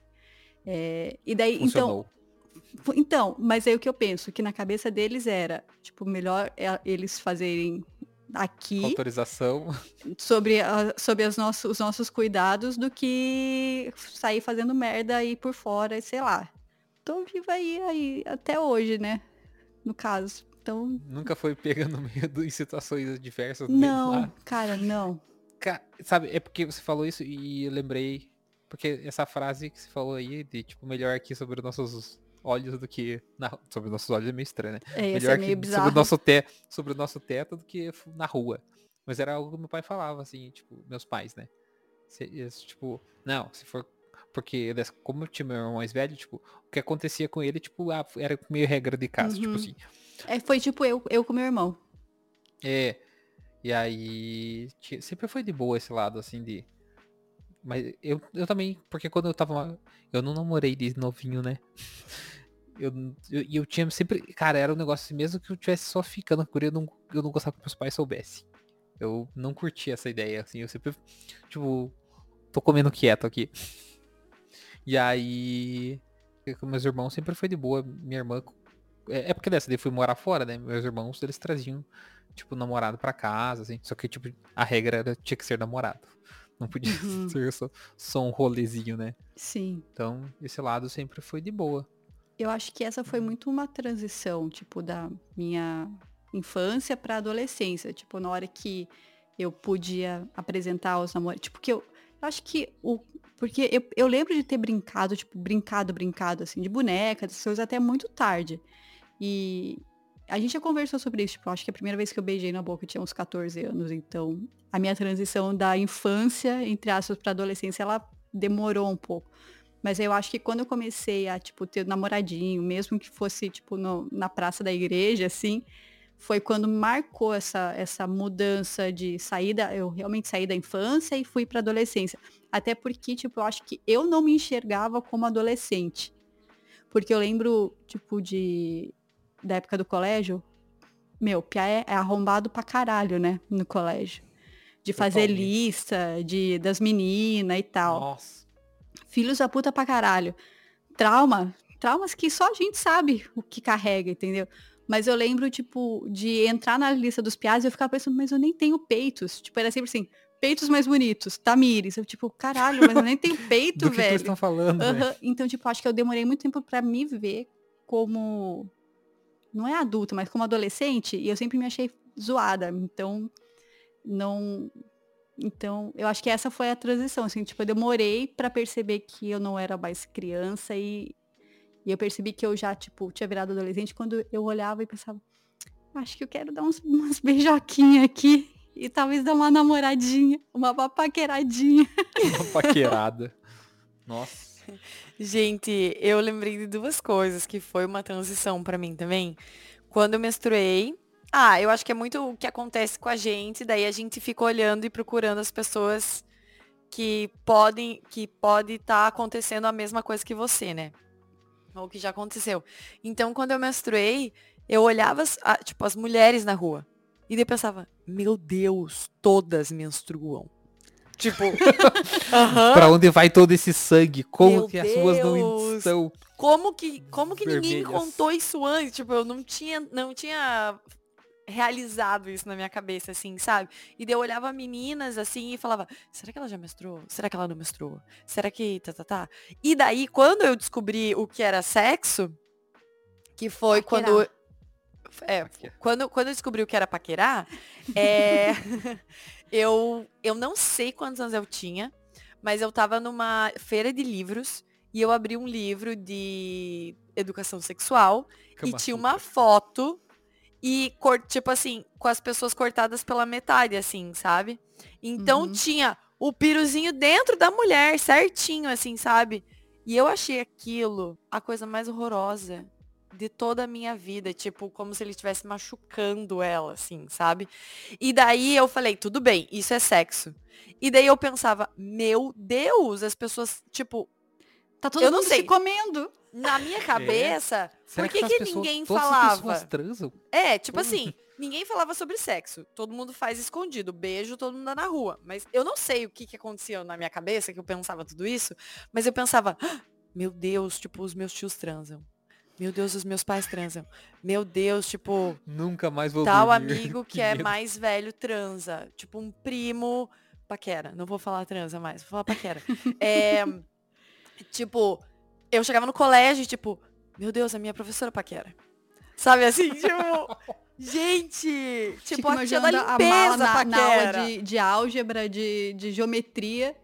É, e daí, então, Funcionou. Fu- Então, mas aí o que eu penso, que na cabeça deles era, tipo, melhor é eles fazerem aqui Autorização. <laughs> sobre, a- sobre as nossos, os nossos cuidados do que sair fazendo merda aí por fora, e sei lá. Tô viva aí, aí até hoje, né? No caso. Então, Nunca foi pega no meio situações diversas não, mar. cara, não. Ca- Sabe, é porque você falou isso e eu lembrei. Porque essa frase que você falou aí, de tipo, melhor aqui sobre os nossos olhos do que. na- sobre os nossos olhos é meio estranho, né? É, melhor é meio que bizarro. sobre o, nosso te, sobre o nosso teto do que na rua. Mas era algo que meu pai falava, assim, tipo, meus pais, né? Se- tipo, não, se for. Porque como eu tinha meu irmão mais velho, tipo, o que acontecia com ele, tipo, ah, era meio regra de casa, tipo Uhum. assim. É, foi tipo eu, eu com meu irmão. É. E aí. Sempre foi de boa esse lado, assim, de. Mas eu, eu também, porque quando eu tava. Eu não namorei de novinho, né? <laughs> Eu, eu, eu tinha sempre. Cara, era um negócio assim, mesmo que eu tivesse só ficando com eu não, eu não gostava que meus pais soubessem. Eu não curtia essa ideia, assim. Eu sempre. Tipo. Tô comendo quieto aqui. <laughs> E aí. Com meus irmãos sempre foi de boa. Minha irmã. É, é porque dessa, daí fui morar fora, né? Meus irmãos, eles traziam tipo, namorado pra casa, assim. Só que, tipo, a regra era, tinha que ser namorado. Não podia <laughs> Uhum. ser só, só um rolezinho, né? Sim. Então, esse lado sempre foi de boa. Eu acho que essa foi muito uma transição, tipo, da minha infância pra adolescência. Tipo, na hora que eu podia apresentar os namorados. Tipo, que eu, eu acho que o. Porque eu, eu lembro de ter brincado, tipo, brincado, brincado, assim, de boneca, dessas coisas até muito tarde. E a gente já conversou sobre isso, tipo, acho que a primeira vez que eu beijei na boca eu tinha uns 14 anos, então a minha transição da infância, entre aspas, pra adolescência, ela demorou um pouco. Mas eu acho que quando eu comecei a, tipo, ter namoradinho, mesmo que fosse, tipo, no- na praça da igreja, assim, foi quando marcou essa, essa mudança de saída, eu realmente saí da infância e fui pra adolescência. Até porque, tipo, eu acho que eu não me enxergava como adolescente. Porque eu lembro, tipo, de da época do colégio, meu, Pia é, arrombado pra caralho, né, no colégio. De fazer Totalmente. lista, de das meninas e tal Nossa. filhos da puta pra caralho. Trauma, traumas que só a gente sabe o que carrega, entendeu? Mas eu lembro, tipo, de entrar na lista dos piados e eu ficava pensando, mas eu nem tenho peitos. Tipo, era sempre assim, peitos mais bonitos, Tamires. Eu, tipo, caralho, mas eu nem tenho <laughs> peito, Do que, que velho. estão falando? Aham, Então, tipo, acho que eu demorei muito tempo pra me ver como. Não é adulta, mas como adolescente. E eu sempre me achei zoada. Então, não. Então, eu acho que essa foi a transição. Assim, tipo, eu demorei pra perceber que eu não era mais criança e, e eu percebi que eu já, tipo, tinha virado adolescente quando eu olhava e pensava, acho que eu quero dar uns, umas beijoquinhas aqui e talvez dar uma namoradinha, uma papaqueiradinha. Uma paquerada. <laughs> Nossa. Gente, eu lembrei de duas coisas que foi uma transição pra mim também. Quando eu menstruei, ah, eu acho que é muito o que acontece com a gente, daí a gente fica olhando e procurando as pessoas que podem, que pode estar acontecendo a mesma coisa que você, né? Ou que já aconteceu. Então, quando eu menstruei, eu olhava, tipo, as mulheres na rua. E daí pensava, meu Deus, todas menstruam. Tipo, <laughs> aham. Pra onde vai todo esse sangue? Como Meu que as suas não estão? Como que, como que ninguém contou isso antes? Tipo, eu não tinha, não tinha realizado isso na minha cabeça, assim, sabe? E daí eu olhava meninas, assim, e falava, será que ela já menstruou? Será que ela não menstruou? Será que tá, tá, tá? E daí, quando eu descobri o que era sexo, que foi Paquerar. quando... É, quando, quando eu descobri o que era paquerar, <laughs> é, eu, eu não sei quantos anos eu tinha, mas eu tava numa feira de livros e eu abri um livro de educação sexual e tinha uma foto e tipo assim, com as pessoas cortadas pela metade, assim, sabe? Então Uhum. tinha o piruzinho dentro da mulher, certinho, assim, sabe? E eu achei aquilo a coisa mais horrorosa de toda a minha vida, tipo, como se ele estivesse machucando ela, assim, sabe? E daí eu falei, tudo bem, isso é sexo. E daí eu pensava, meu Deus, as pessoas, tipo, Tá todo Eu não mundo sei. se comendo. na minha cabeça, Será por que, que pessoas- ninguém falava? É, tipo Hum. assim, ninguém falava sobre sexo. Todo mundo faz escondido. Beijo, todo mundo dá na rua. Mas eu não sei o que, que acontecia na minha cabeça, que eu pensava tudo isso, mas eu pensava, "Ah, meu Deus, tipo, os meus tios transam. Meu Deus, os meus pais transam. Meu Deus, tipo, Nunca mais vou tal dormir. amigo <laughs> que é medo. mais velho transa. Tipo, um primo paquera. Não vou falar transa mais, vou falar paquera. <laughs> É, tipo, eu chegava no colégio e, tipo, meu Deus, a minha professora paquera. Sabe assim, <laughs> tipo, gente, tipo, a tia da limpeza na, na aula de, de álgebra, de, de geometria.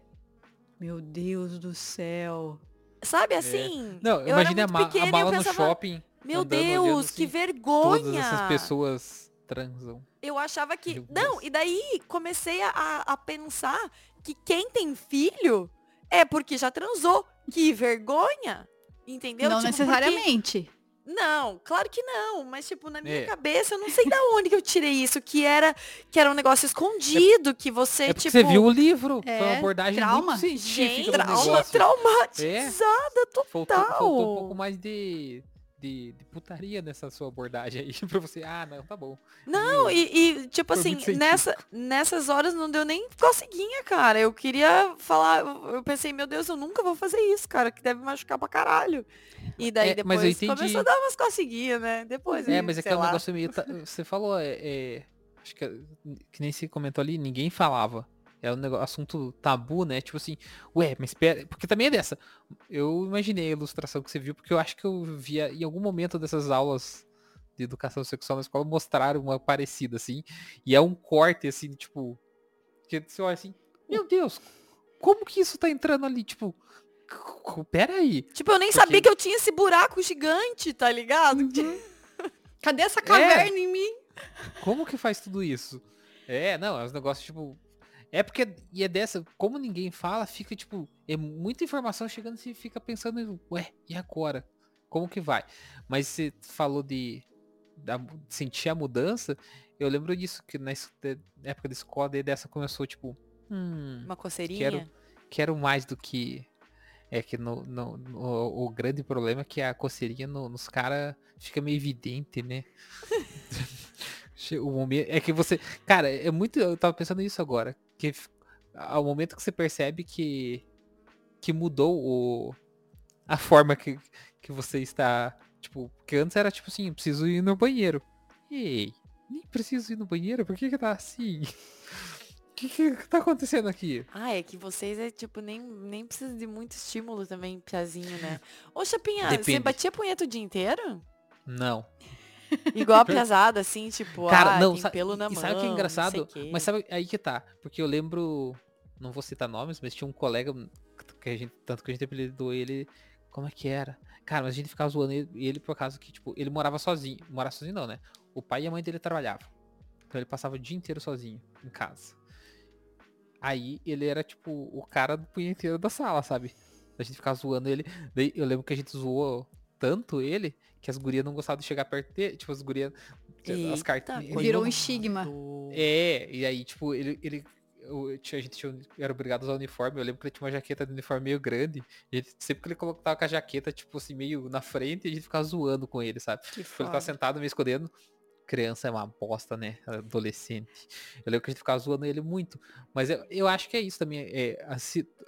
Meu Deus do céu. Sabe assim? É. Não, eu imagine a, era ma muito a pequena e mala eu no pensava, shopping. meu Deus, assim, que vergonha. Todas essas pessoas transam. Eu achava que. Meu Não, Deus. e daí comecei a, a pensar que quem tem filho é porque já transou. Que vergonha! Entendeu? não Tipo, porque- necessariamente. Não, claro que não. Mas, tipo, na minha É. cabeça, eu não sei da onde que eu tirei isso. Que era, que era um negócio escondido, que você, É tipo. você viu o livro. Foi É, uma abordagem trauma. muito científica Gente, trauma traumatizada Faltou, total. faltou um pouco mais de, de, de putaria nessa sua abordagem aí. <laughs> pra você, ah, não, tá bom. Não, e, e, tipo Foi assim, nessa, nessas horas não deu nem coceguinha, cara. Eu queria falar, eu pensei, meu Deus, eu nunca vou fazer isso, cara, que deve machucar pra caralho. E daí É, mas eu depois entendi. começou a dar umas coceguinhas, né? Depois, É, aí, mas é que é um negócio meio. <laughs> Você falou, é, é, acho que, é- que nem se comentou ali, ninguém falava. É um negócio, assunto tabu, né? Tipo assim, ué, mas espera. Porque também é dessa. Eu imaginei a ilustração que você viu, porque eu acho que eu via em algum momento dessas aulas de educação sexual na escola mostraram uma parecida, assim. E é um corte, assim, tipo. Que você olha assim, meu Deus, como que isso tá entrando ali? Tipo, pera aí. Tipo, eu nem Porque- sabia que eu tinha esse buraco gigante, tá ligado? <laughs> Cadê essa caverna em mim? Como que faz tudo isso? É, não, é uns negócios tipo. É porque, e é dessa, como ninguém fala, fica tipo, é muita informação chegando e você fica pensando, ué, e agora? Como que vai? Mas você falou de, da- sentir a mudança, eu lembro disso, que na época da escola, daí dessa começou, tipo, hum, Uma coceirinha. Quero- quero mais do que. É que no, no- no- o grande problema é que a coceirinha no- nos caras fica meio evidente, né? <laughs> O momento, é que você. Cara, é muito. Eu tava pensando nisso agora. Que ao momento que você percebe que. Que mudou o, a forma que, que você está. Tipo, porque antes era tipo assim, preciso ir no banheiro. Ei, nem preciso ir no banheiro? Por que que tá assim? <laughs> O que, que tá acontecendo aqui? Ah, é que vocês é tipo, nem, nem precisa de muito estímulo também, piazinho, né? Ô, Chapinha, você Depende. batia punheta o dia inteiro? Não. Igual a piazada, assim, tipo, Cara, ah, não, tem sa- pelo na e mão. sabe o que é engraçado? quê. Mas sabe aí que tá? Porque eu lembro, não vou citar nomes, mas tinha um colega que a gente, tanto que a gente apelidou ele, como é que era? Cara, mas a gente ficava zoando ele, ele por causa que, tipo, ele morava sozinho. Morava sozinho não, né? O pai e a mãe dele trabalhavam. Então ele passava o dia inteiro sozinho em casa. Aí ele era, tipo, o cara do punheteiro da sala, sabe? A gente ficava zoando ele. Daí eu lembro que a gente zoou tanto ele que as gurias não gostavam de chegar perto dele. Tipo, as gurias. As Eita, cartas. Virou um estigma. É, e aí, tipo, ele. ele eu, tinha- a gente tinha, era obrigado a usar uniforme. Eu lembro que ele tinha uma jaqueta de uniforme meio grande. E ele- sempre que ele colocava com a jaqueta, tipo assim, meio na frente, a gente ficava zoando com ele, sabe? Que Tipo, ele tá sentado meio escondendo. Criança é uma bosta, né? Adolescente. Eu lembro que a gente ficava zoando ele muito. Mas eu, eu acho que é isso também. É,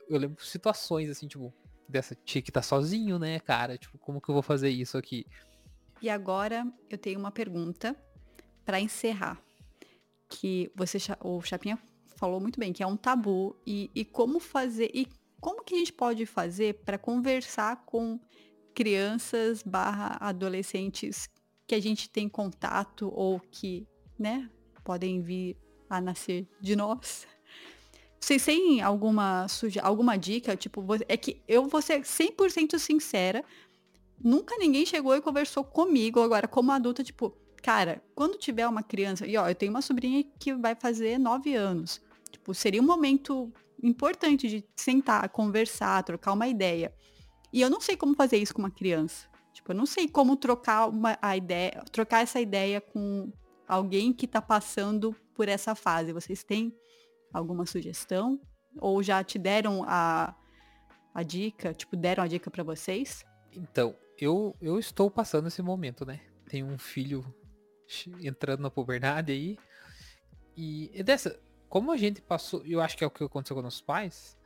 eu lembro situações assim, tipo, dessa tia que tá sozinho, né, cara? Tipo, como que eu vou fazer isso aqui? E agora eu tenho uma pergunta para encerrar. Que você, o Chapinha falou muito bem, que é um tabu. E, e como fazer. E como que a gente pode fazer para conversar com crianças barra adolescentes que a gente tem contato ou que, né, podem vir a nascer de nós. Vocês têm alguma, suge... alguma dica? Tipo, é que eu vou ser 100% sincera. Nunca ninguém chegou e conversou comigo agora, como adulta, tipo, cara, quando tiver uma criança, e ó, eu tenho uma sobrinha que vai fazer nove anos. Tipo, seria um momento importante de sentar, conversar, trocar uma ideia. E eu não sei como fazer isso com uma criança. Tipo, eu não sei como trocar uma, a ideia, trocar essa ideia com alguém que está passando por essa fase. Vocês têm alguma sugestão? Ou já te deram a, a dica? Tipo, deram a dica para vocês? Então, eu, eu estou passando esse momento, né? Tenho um filho entrando na puberdade aí. E dessa, como a gente passou, eu acho que é o que aconteceu com os pais,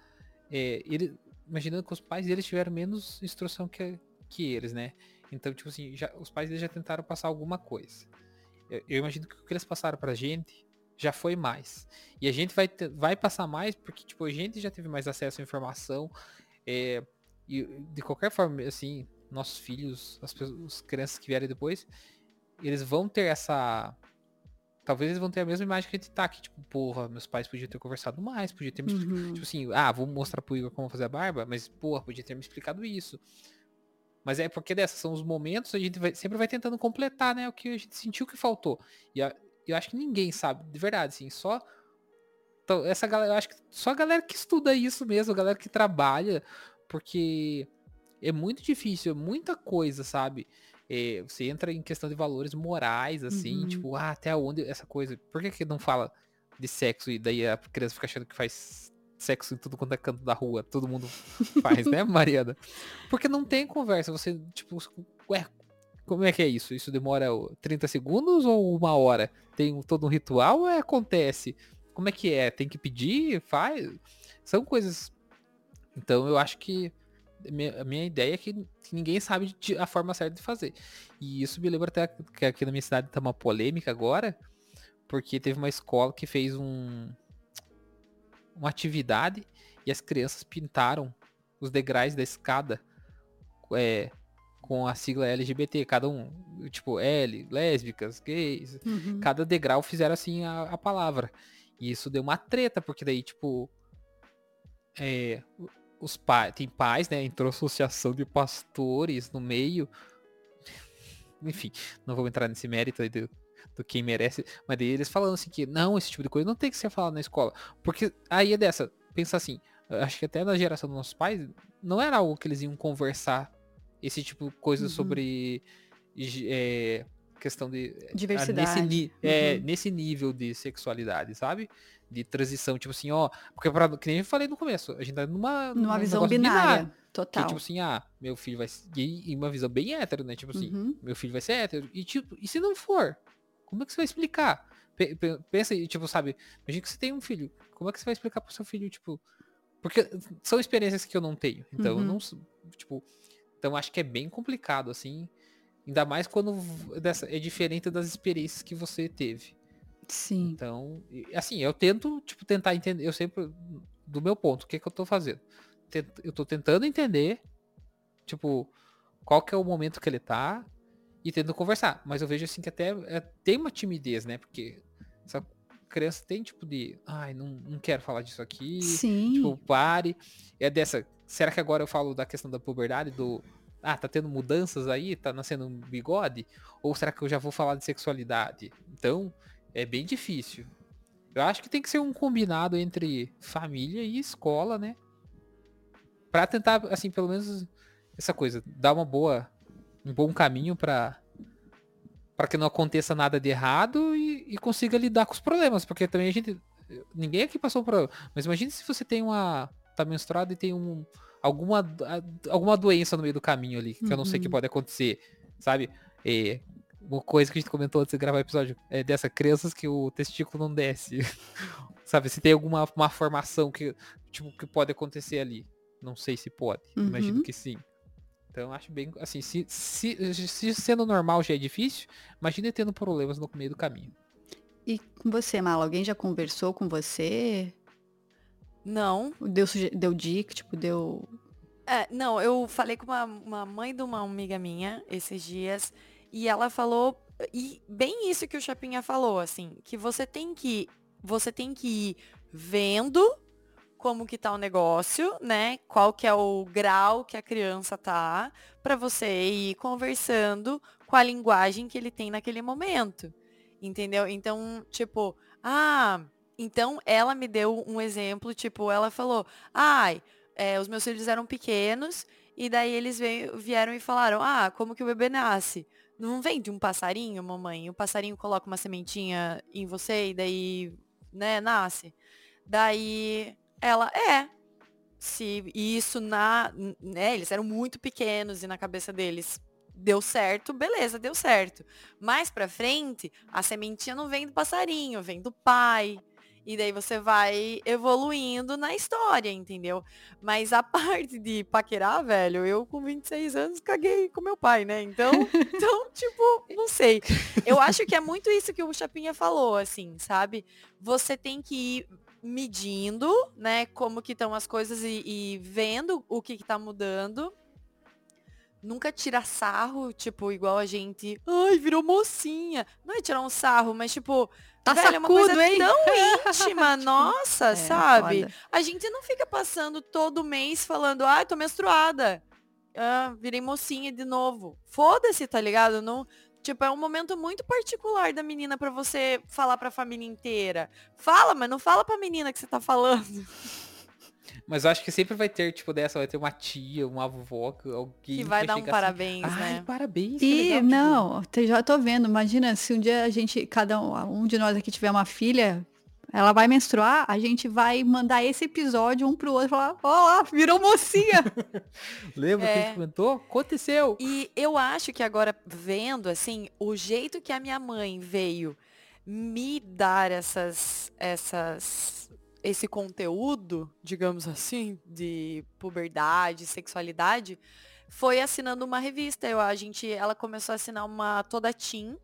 é, ele, imaginando que os pais deles tiveram menos instrução que, que eles, né? Então, tipo assim, já, os pais deles já tentaram passar alguma coisa. Eu, eu imagino que o que eles passaram pra gente já foi mais. E a gente vai, vai passar mais porque, tipo, a gente já teve mais acesso à informação. É, e de qualquer forma, assim, nossos filhos, as, as crianças que vierem depois, eles vão ter essa talvez eles vão ter a mesma imagem que a gente tá aqui, tipo, porra, meus pais podiam ter conversado mais, podia ter me uhum. tipo assim, ah, vou mostrar pro Igor como fazer a barba, mas, porra, podia ter me explicado isso. Mas é porque dessas são os momentos, a gente vai, sempre vai tentando completar, né, o que a gente sentiu que faltou. E a, eu acho que ninguém sabe, de verdade, assim, só então, essa galera, eu acho que só a galera que estuda isso mesmo, a galera que trabalha, porque é muito difícil, é muita coisa, sabe? É, você entra em questão de valores morais, assim, uhum. tipo, ah, até onde essa coisa. Por que, que não fala de sexo e daí a criança fica achando que faz sexo em tudo quanto é canto da rua? Todo mundo faz, né, <laughs> Mariana? Porque não tem conversa, você, tipo, ué, como é que é isso? Isso demora 30 segundos ou uma hora? Tem todo um ritual ou é, acontece? Como é que é? Tem que pedir? Faz? São coisas. Então eu acho que a minha ideia é que, ninguém sabe a forma certa de fazer. E isso me lembra até que aqui na minha cidade tá uma polêmica agora, porque teve uma escola que fez um uma atividade e as crianças pintaram os degraus da escada é, com a sigla LGBT, cada um, tipo, L, lésbicas, gays, uhum. cada degrau fizeram assim a, a palavra. E isso deu uma treta, porque daí, tipo, é, os pais, tem pais, né? Entrou associação de pastores no meio. <laughs> Enfim, não vou entrar nesse mérito aí do, do quem merece, mas daí eles falando assim que não, esse tipo de coisa não tem que ser falado na escola. Porque aí é dessa, pensa assim, acho que até na geração dos nossos pais, não era algo que eles iam conversar esse tipo de coisa uhum. sobre é, questão de diversidade nesse, é, uhum. nesse nível de sexualidade, sabe? de transição, tipo assim, ó, porque pra, que nem eu falei no começo, a gente tá numa, numa visão binária, binário, total. Que, tipo assim, ah, meu filho vai e uma visão bem hétero, né? Tipo assim, uhum. meu filho vai ser hétero e tipo, e se não for? Como é que você vai explicar? P pensa aí, tipo, sabe, imagina que você tem um filho, como é que você vai explicar pro seu filho, tipo, porque são experiências que eu não tenho. Então, uhum. eu não, tipo, então acho que é bem complicado assim, ainda mais quando dessa é diferente das experiências que você teve. Sim. Então, assim, eu tento, tipo, tentar entender, eu sempre, do meu ponto, o que que eu tô fazendo? Eu tô tentando entender, tipo, qual que é o momento que ele tá e tentando conversar. Mas eu vejo, assim, que até é, tem uma timidez, né? Porque essa criança tem, tipo, de, ai, não, não quero falar disso aqui. Sim. Tipo, pare. É dessa, será que agora eu falo da questão da puberdade, do, ah, tá tendo mudanças aí, tá nascendo um bigode? Ou será que eu já vou falar de sexualidade? Então, é bem difícil. Eu acho que tem que ser um combinado entre família e escola, né? Pra tentar, assim, pelo menos essa coisa, dar uma boa, um bom caminho para para que não aconteça nada de errado e, e, consiga lidar com os problemas, porque também a gente ninguém aqui passou por mas imagine se você tem uma tá menstruado e tem um alguma alguma doença no meio do caminho ali, que uhum. eu não sei o que uhum. pode acontecer, sabe? É, uma coisa que a gente comentou antes de gravar o episódio é dessa crianças que o testículo não desce. <laughs> Sabe, se tem alguma uma formação que tipo que pode acontecer ali. Não sei se pode. Uhum. Imagino que sim. Então acho bem assim, se, se, se sendo normal já é difícil, imagina tendo problemas no meio do caminho. E com você, Mala, alguém já conversou com você? Não. Deu, deu dica, tipo, deu. É, não, eu falei com uma, uma mãe de uma amiga minha esses dias e ela falou, e bem isso que o Chapinha falou, assim, que você tem que, você tem que ir vendo como que tá o negócio, né? Qual que é o grau que a criança tá, para você ir conversando com a linguagem que ele tem naquele momento. Entendeu? Então, tipo, ah, então ela me deu um exemplo, tipo, ela falou, ai, é, os meus filhos eram pequenos, e daí eles veio, vieram e falaram, ah, como que o bebê nasce? Não vem de um passarinho, mamãe? O passarinho coloca uma sementinha em você e daí, né, nasce? Daí ela, é. Se isso na. Né, eles eram muito pequenos e na cabeça deles deu certo, beleza, deu certo. Mais pra frente, a sementinha não vem do passarinho, vem do pai. E daí você vai evoluindo na história, entendeu? Mas a <laughs> parte de paquerar, velho, eu com 26 anos caguei com meu pai, né? Então, <laughs> então tipo, não sei. Eu acho que é muito isso que o Chapinha falou, assim, sabe? Você tem que ir medindo, né, como que estão as coisas e, e vendo o que, que tá mudando nunca tira sarro, tipo, igual a gente, ai, virou mocinha. Não é tirar um sarro, mas tipo, Tá velho, é uma coisa sacudo, hein? tão <laughs> íntima, nossa, É, sabe? foda. A gente não fica passando todo mês falando, ai, tô menstruada. Ah, virei mocinha de novo. Foda-se, tá ligado? Não, tipo, é um momento muito particular da menina pra você falar pra família inteira. Fala, mas não fala pra menina que você tá falando. <laughs> Mas eu acho que sempre vai ter, tipo, dessa, vai ter uma tia, uma avó, que- alguém Que vai dar um chegar parabéns, assim, Ai, né? parabéns. que E legal", tipo, não, te- já tô vendo. Imagina se um dia a gente, cada um, um de nós aqui tiver uma filha, ela vai menstruar, a gente vai mandar esse episódio um pro outro e falar, ó lá, virou mocinha. <laughs> Lembra que a É. gente comentou? Aconteceu. E eu acho que agora, vendo, assim, o jeito que a minha mãe veio me dar essas, essas, esse conteúdo, digamos assim, de puberdade, sexualidade, foi assinando uma revista. Eu, a gente, ela começou a assinar uma toda teen.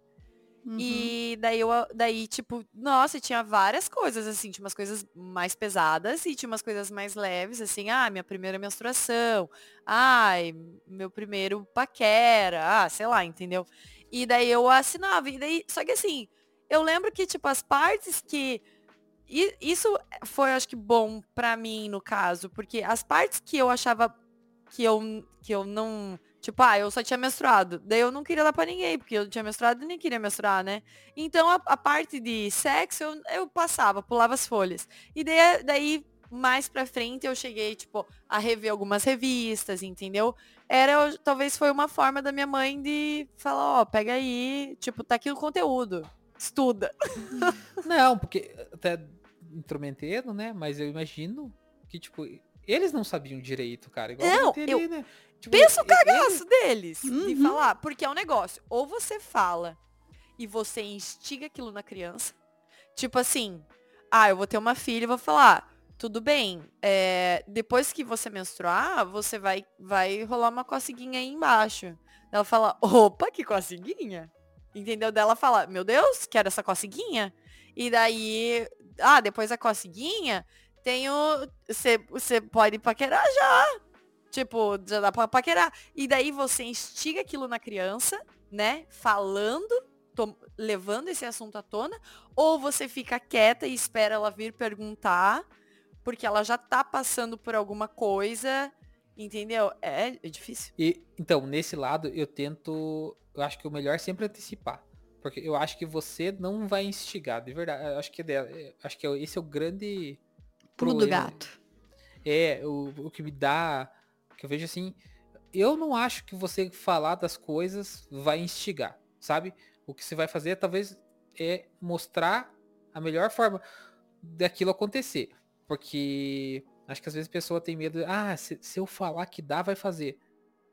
Uhum. E daí eu, daí, tipo, nossa, tinha várias coisas, assim, tinha umas coisas mais pesadas e tinha umas coisas mais leves, assim, ah, minha primeira menstruação, ai, meu primeiro paquera, ah, sei lá, entendeu? E daí eu assinava, e daí, só que assim, eu lembro que, tipo, as partes que. e isso foi, acho que, bom pra mim, no caso, porque as partes que eu achava que eu, que eu não. Tipo, ah, eu só tinha menstruado. Daí eu não queria dar pra ninguém, porque eu tinha menstruado e nem queria menstruar, né? Então a, a parte de sexo eu, eu passava, pulava as folhas. E daí, daí, mais pra frente, eu cheguei, tipo, a rever algumas revistas, entendeu? Era, talvez foi uma forma da minha mãe de falar, ó, pega aí, tipo, tá aqui o conteúdo. Estuda. Não, porque até intrometendo, né? Mas eu imagino que, tipo, eles não sabiam direito, cara. Igual Não, eu né? Tipo, Pensa o cagaço deles de Uhum. falar. Porque é um negócio. Ou você fala e você instiga aquilo na criança. Tipo assim, ah, eu vou ter uma filha e vou falar, tudo bem, é, depois que você menstruar, você vai, vai rolar uma coceguinha aí embaixo. Ela fala, opa, que coceguinha? Entendeu? Dela fala, meu Deus, quero essa coceguinha? E daí, ah, depois da coceguinha, tem o. Você pode paquerar já. Tipo, já dá pra paquerar. E daí você instiga aquilo na criança, né? Falando, levando esse assunto à tona. Ou você fica quieta e espera ela vir perguntar, porque ela já tá passando por alguma coisa. Entendeu? É, é difícil. E, então, nesse lado, eu tento. Eu acho que o melhor é sempre antecipar. Porque eu acho que você não vai instigar, de verdade. Eu acho que, é eu acho que esse é o grande. Pulo do gato. É, o, o que me dá. Que eu vejo assim. Eu não acho que você falar das coisas vai instigar, sabe? O que você vai fazer talvez é mostrar a melhor forma daquilo acontecer. Porque acho que às vezes a pessoa tem medo, ah, se, se eu falar que dá, vai fazer.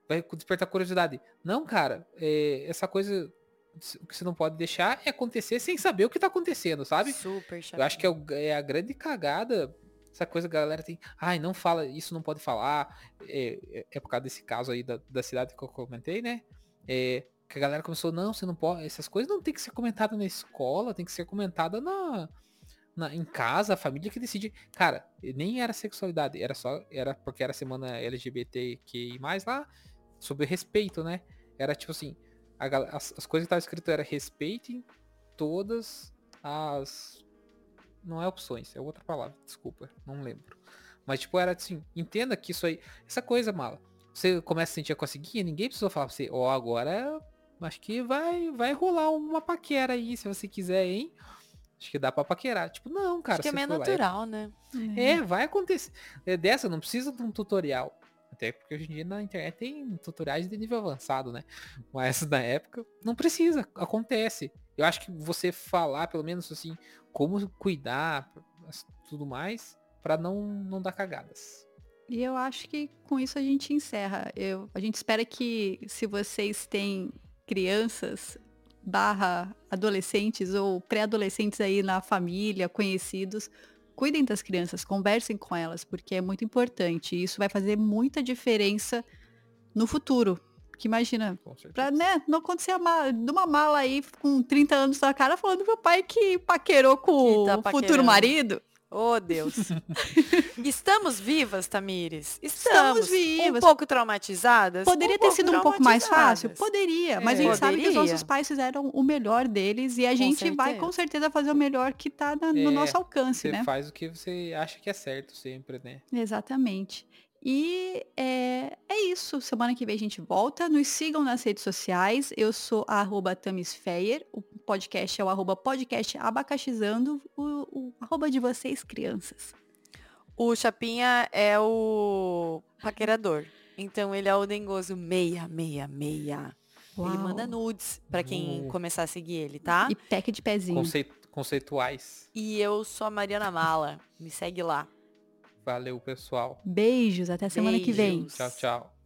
Vai despertar curiosidade. Não, cara, é, essa coisa o que você não pode deixar é acontecer sem saber o que tá acontecendo, sabe? Super chato. Eu acho que é, o- é a grande cagada. Essa coisa a galera tem. Ai, não fala, isso não pode falar. É, é- é por causa desse caso aí da, da cidade que eu comentei, né? É, que a galera começou, não, você não pode. Essas coisas não tem que ser comentada na escola, tem que ser comentada na, na- em casa, a família que decide. Cara, nem era sexualidade, era só. Era porque era semana LGBTQI lá, sobre respeito, né? Era tipo assim, a as, as coisas que estavam escrito era respeitem todas as. Não é opções, é outra palavra, desculpa, não lembro. Mas, tipo, era assim, entenda que isso aí, essa coisa, mala. Você começa a sentir a conseguir, ninguém precisou falar pra você, ó, oh, agora acho que vai, vai rolar uma paquera aí, se você quiser, hein? Acho que dá pra paquerar. Tipo, não, cara. Acho que é meio natural, né? É, vai acontecer. É dessa, não precisa de um tutorial. Até porque hoje em dia na internet tem tutoriais de nível avançado, né? Mas na época não precisa, acontece. Eu acho que você falar, pelo menos assim, como cuidar, tudo mais, para não, não dar cagadas. E eu acho que com isso a gente encerra. Eu, a gente espera que se vocês têm crianças barra adolescentes ou pré-adolescentes aí na família, conhecidos, cuidem das crianças, conversem com elas, porque é muito importante. Isso vai fazer muita diferença no futuro. Que imagina, pra né, não acontecer uma, uma mala aí com 30 anos na cara falando pro pai que paquerou com que tá o futuro marido. Oh, Deus. <laughs> Estamos vivas, Tamires? Estamos, Estamos vivas. Um pouco traumatizadas? Poderia um ter sido um pouco mais fácil? Poderia. É. Mas a gente Poderia. sabe que os nossos pais fizeram o melhor deles e a com gente certeza. vai com certeza fazer o melhor que está no é, nosso alcance, você né? faz o que você acha que é certo sempre, né? Exatamente. E é, é isso. Semana que vem a gente volta. Nos sigam nas redes sociais. Eu sou a arroba Tamisfeyer. O podcast é o arroba podcast abacaxizando. O, o arroba de vocês, crianças. O Chapinha é o paquerador. Então ele é o dengoso 666. Uau. Ele manda nudes para quem uh. começar a seguir ele, tá? E pack de pezinho. Conceit conceituais. E eu sou a Mariana Mala. Me segue lá. Valeu, pessoal. Beijos, até semana Beijos. que vem. Tchau, tchau.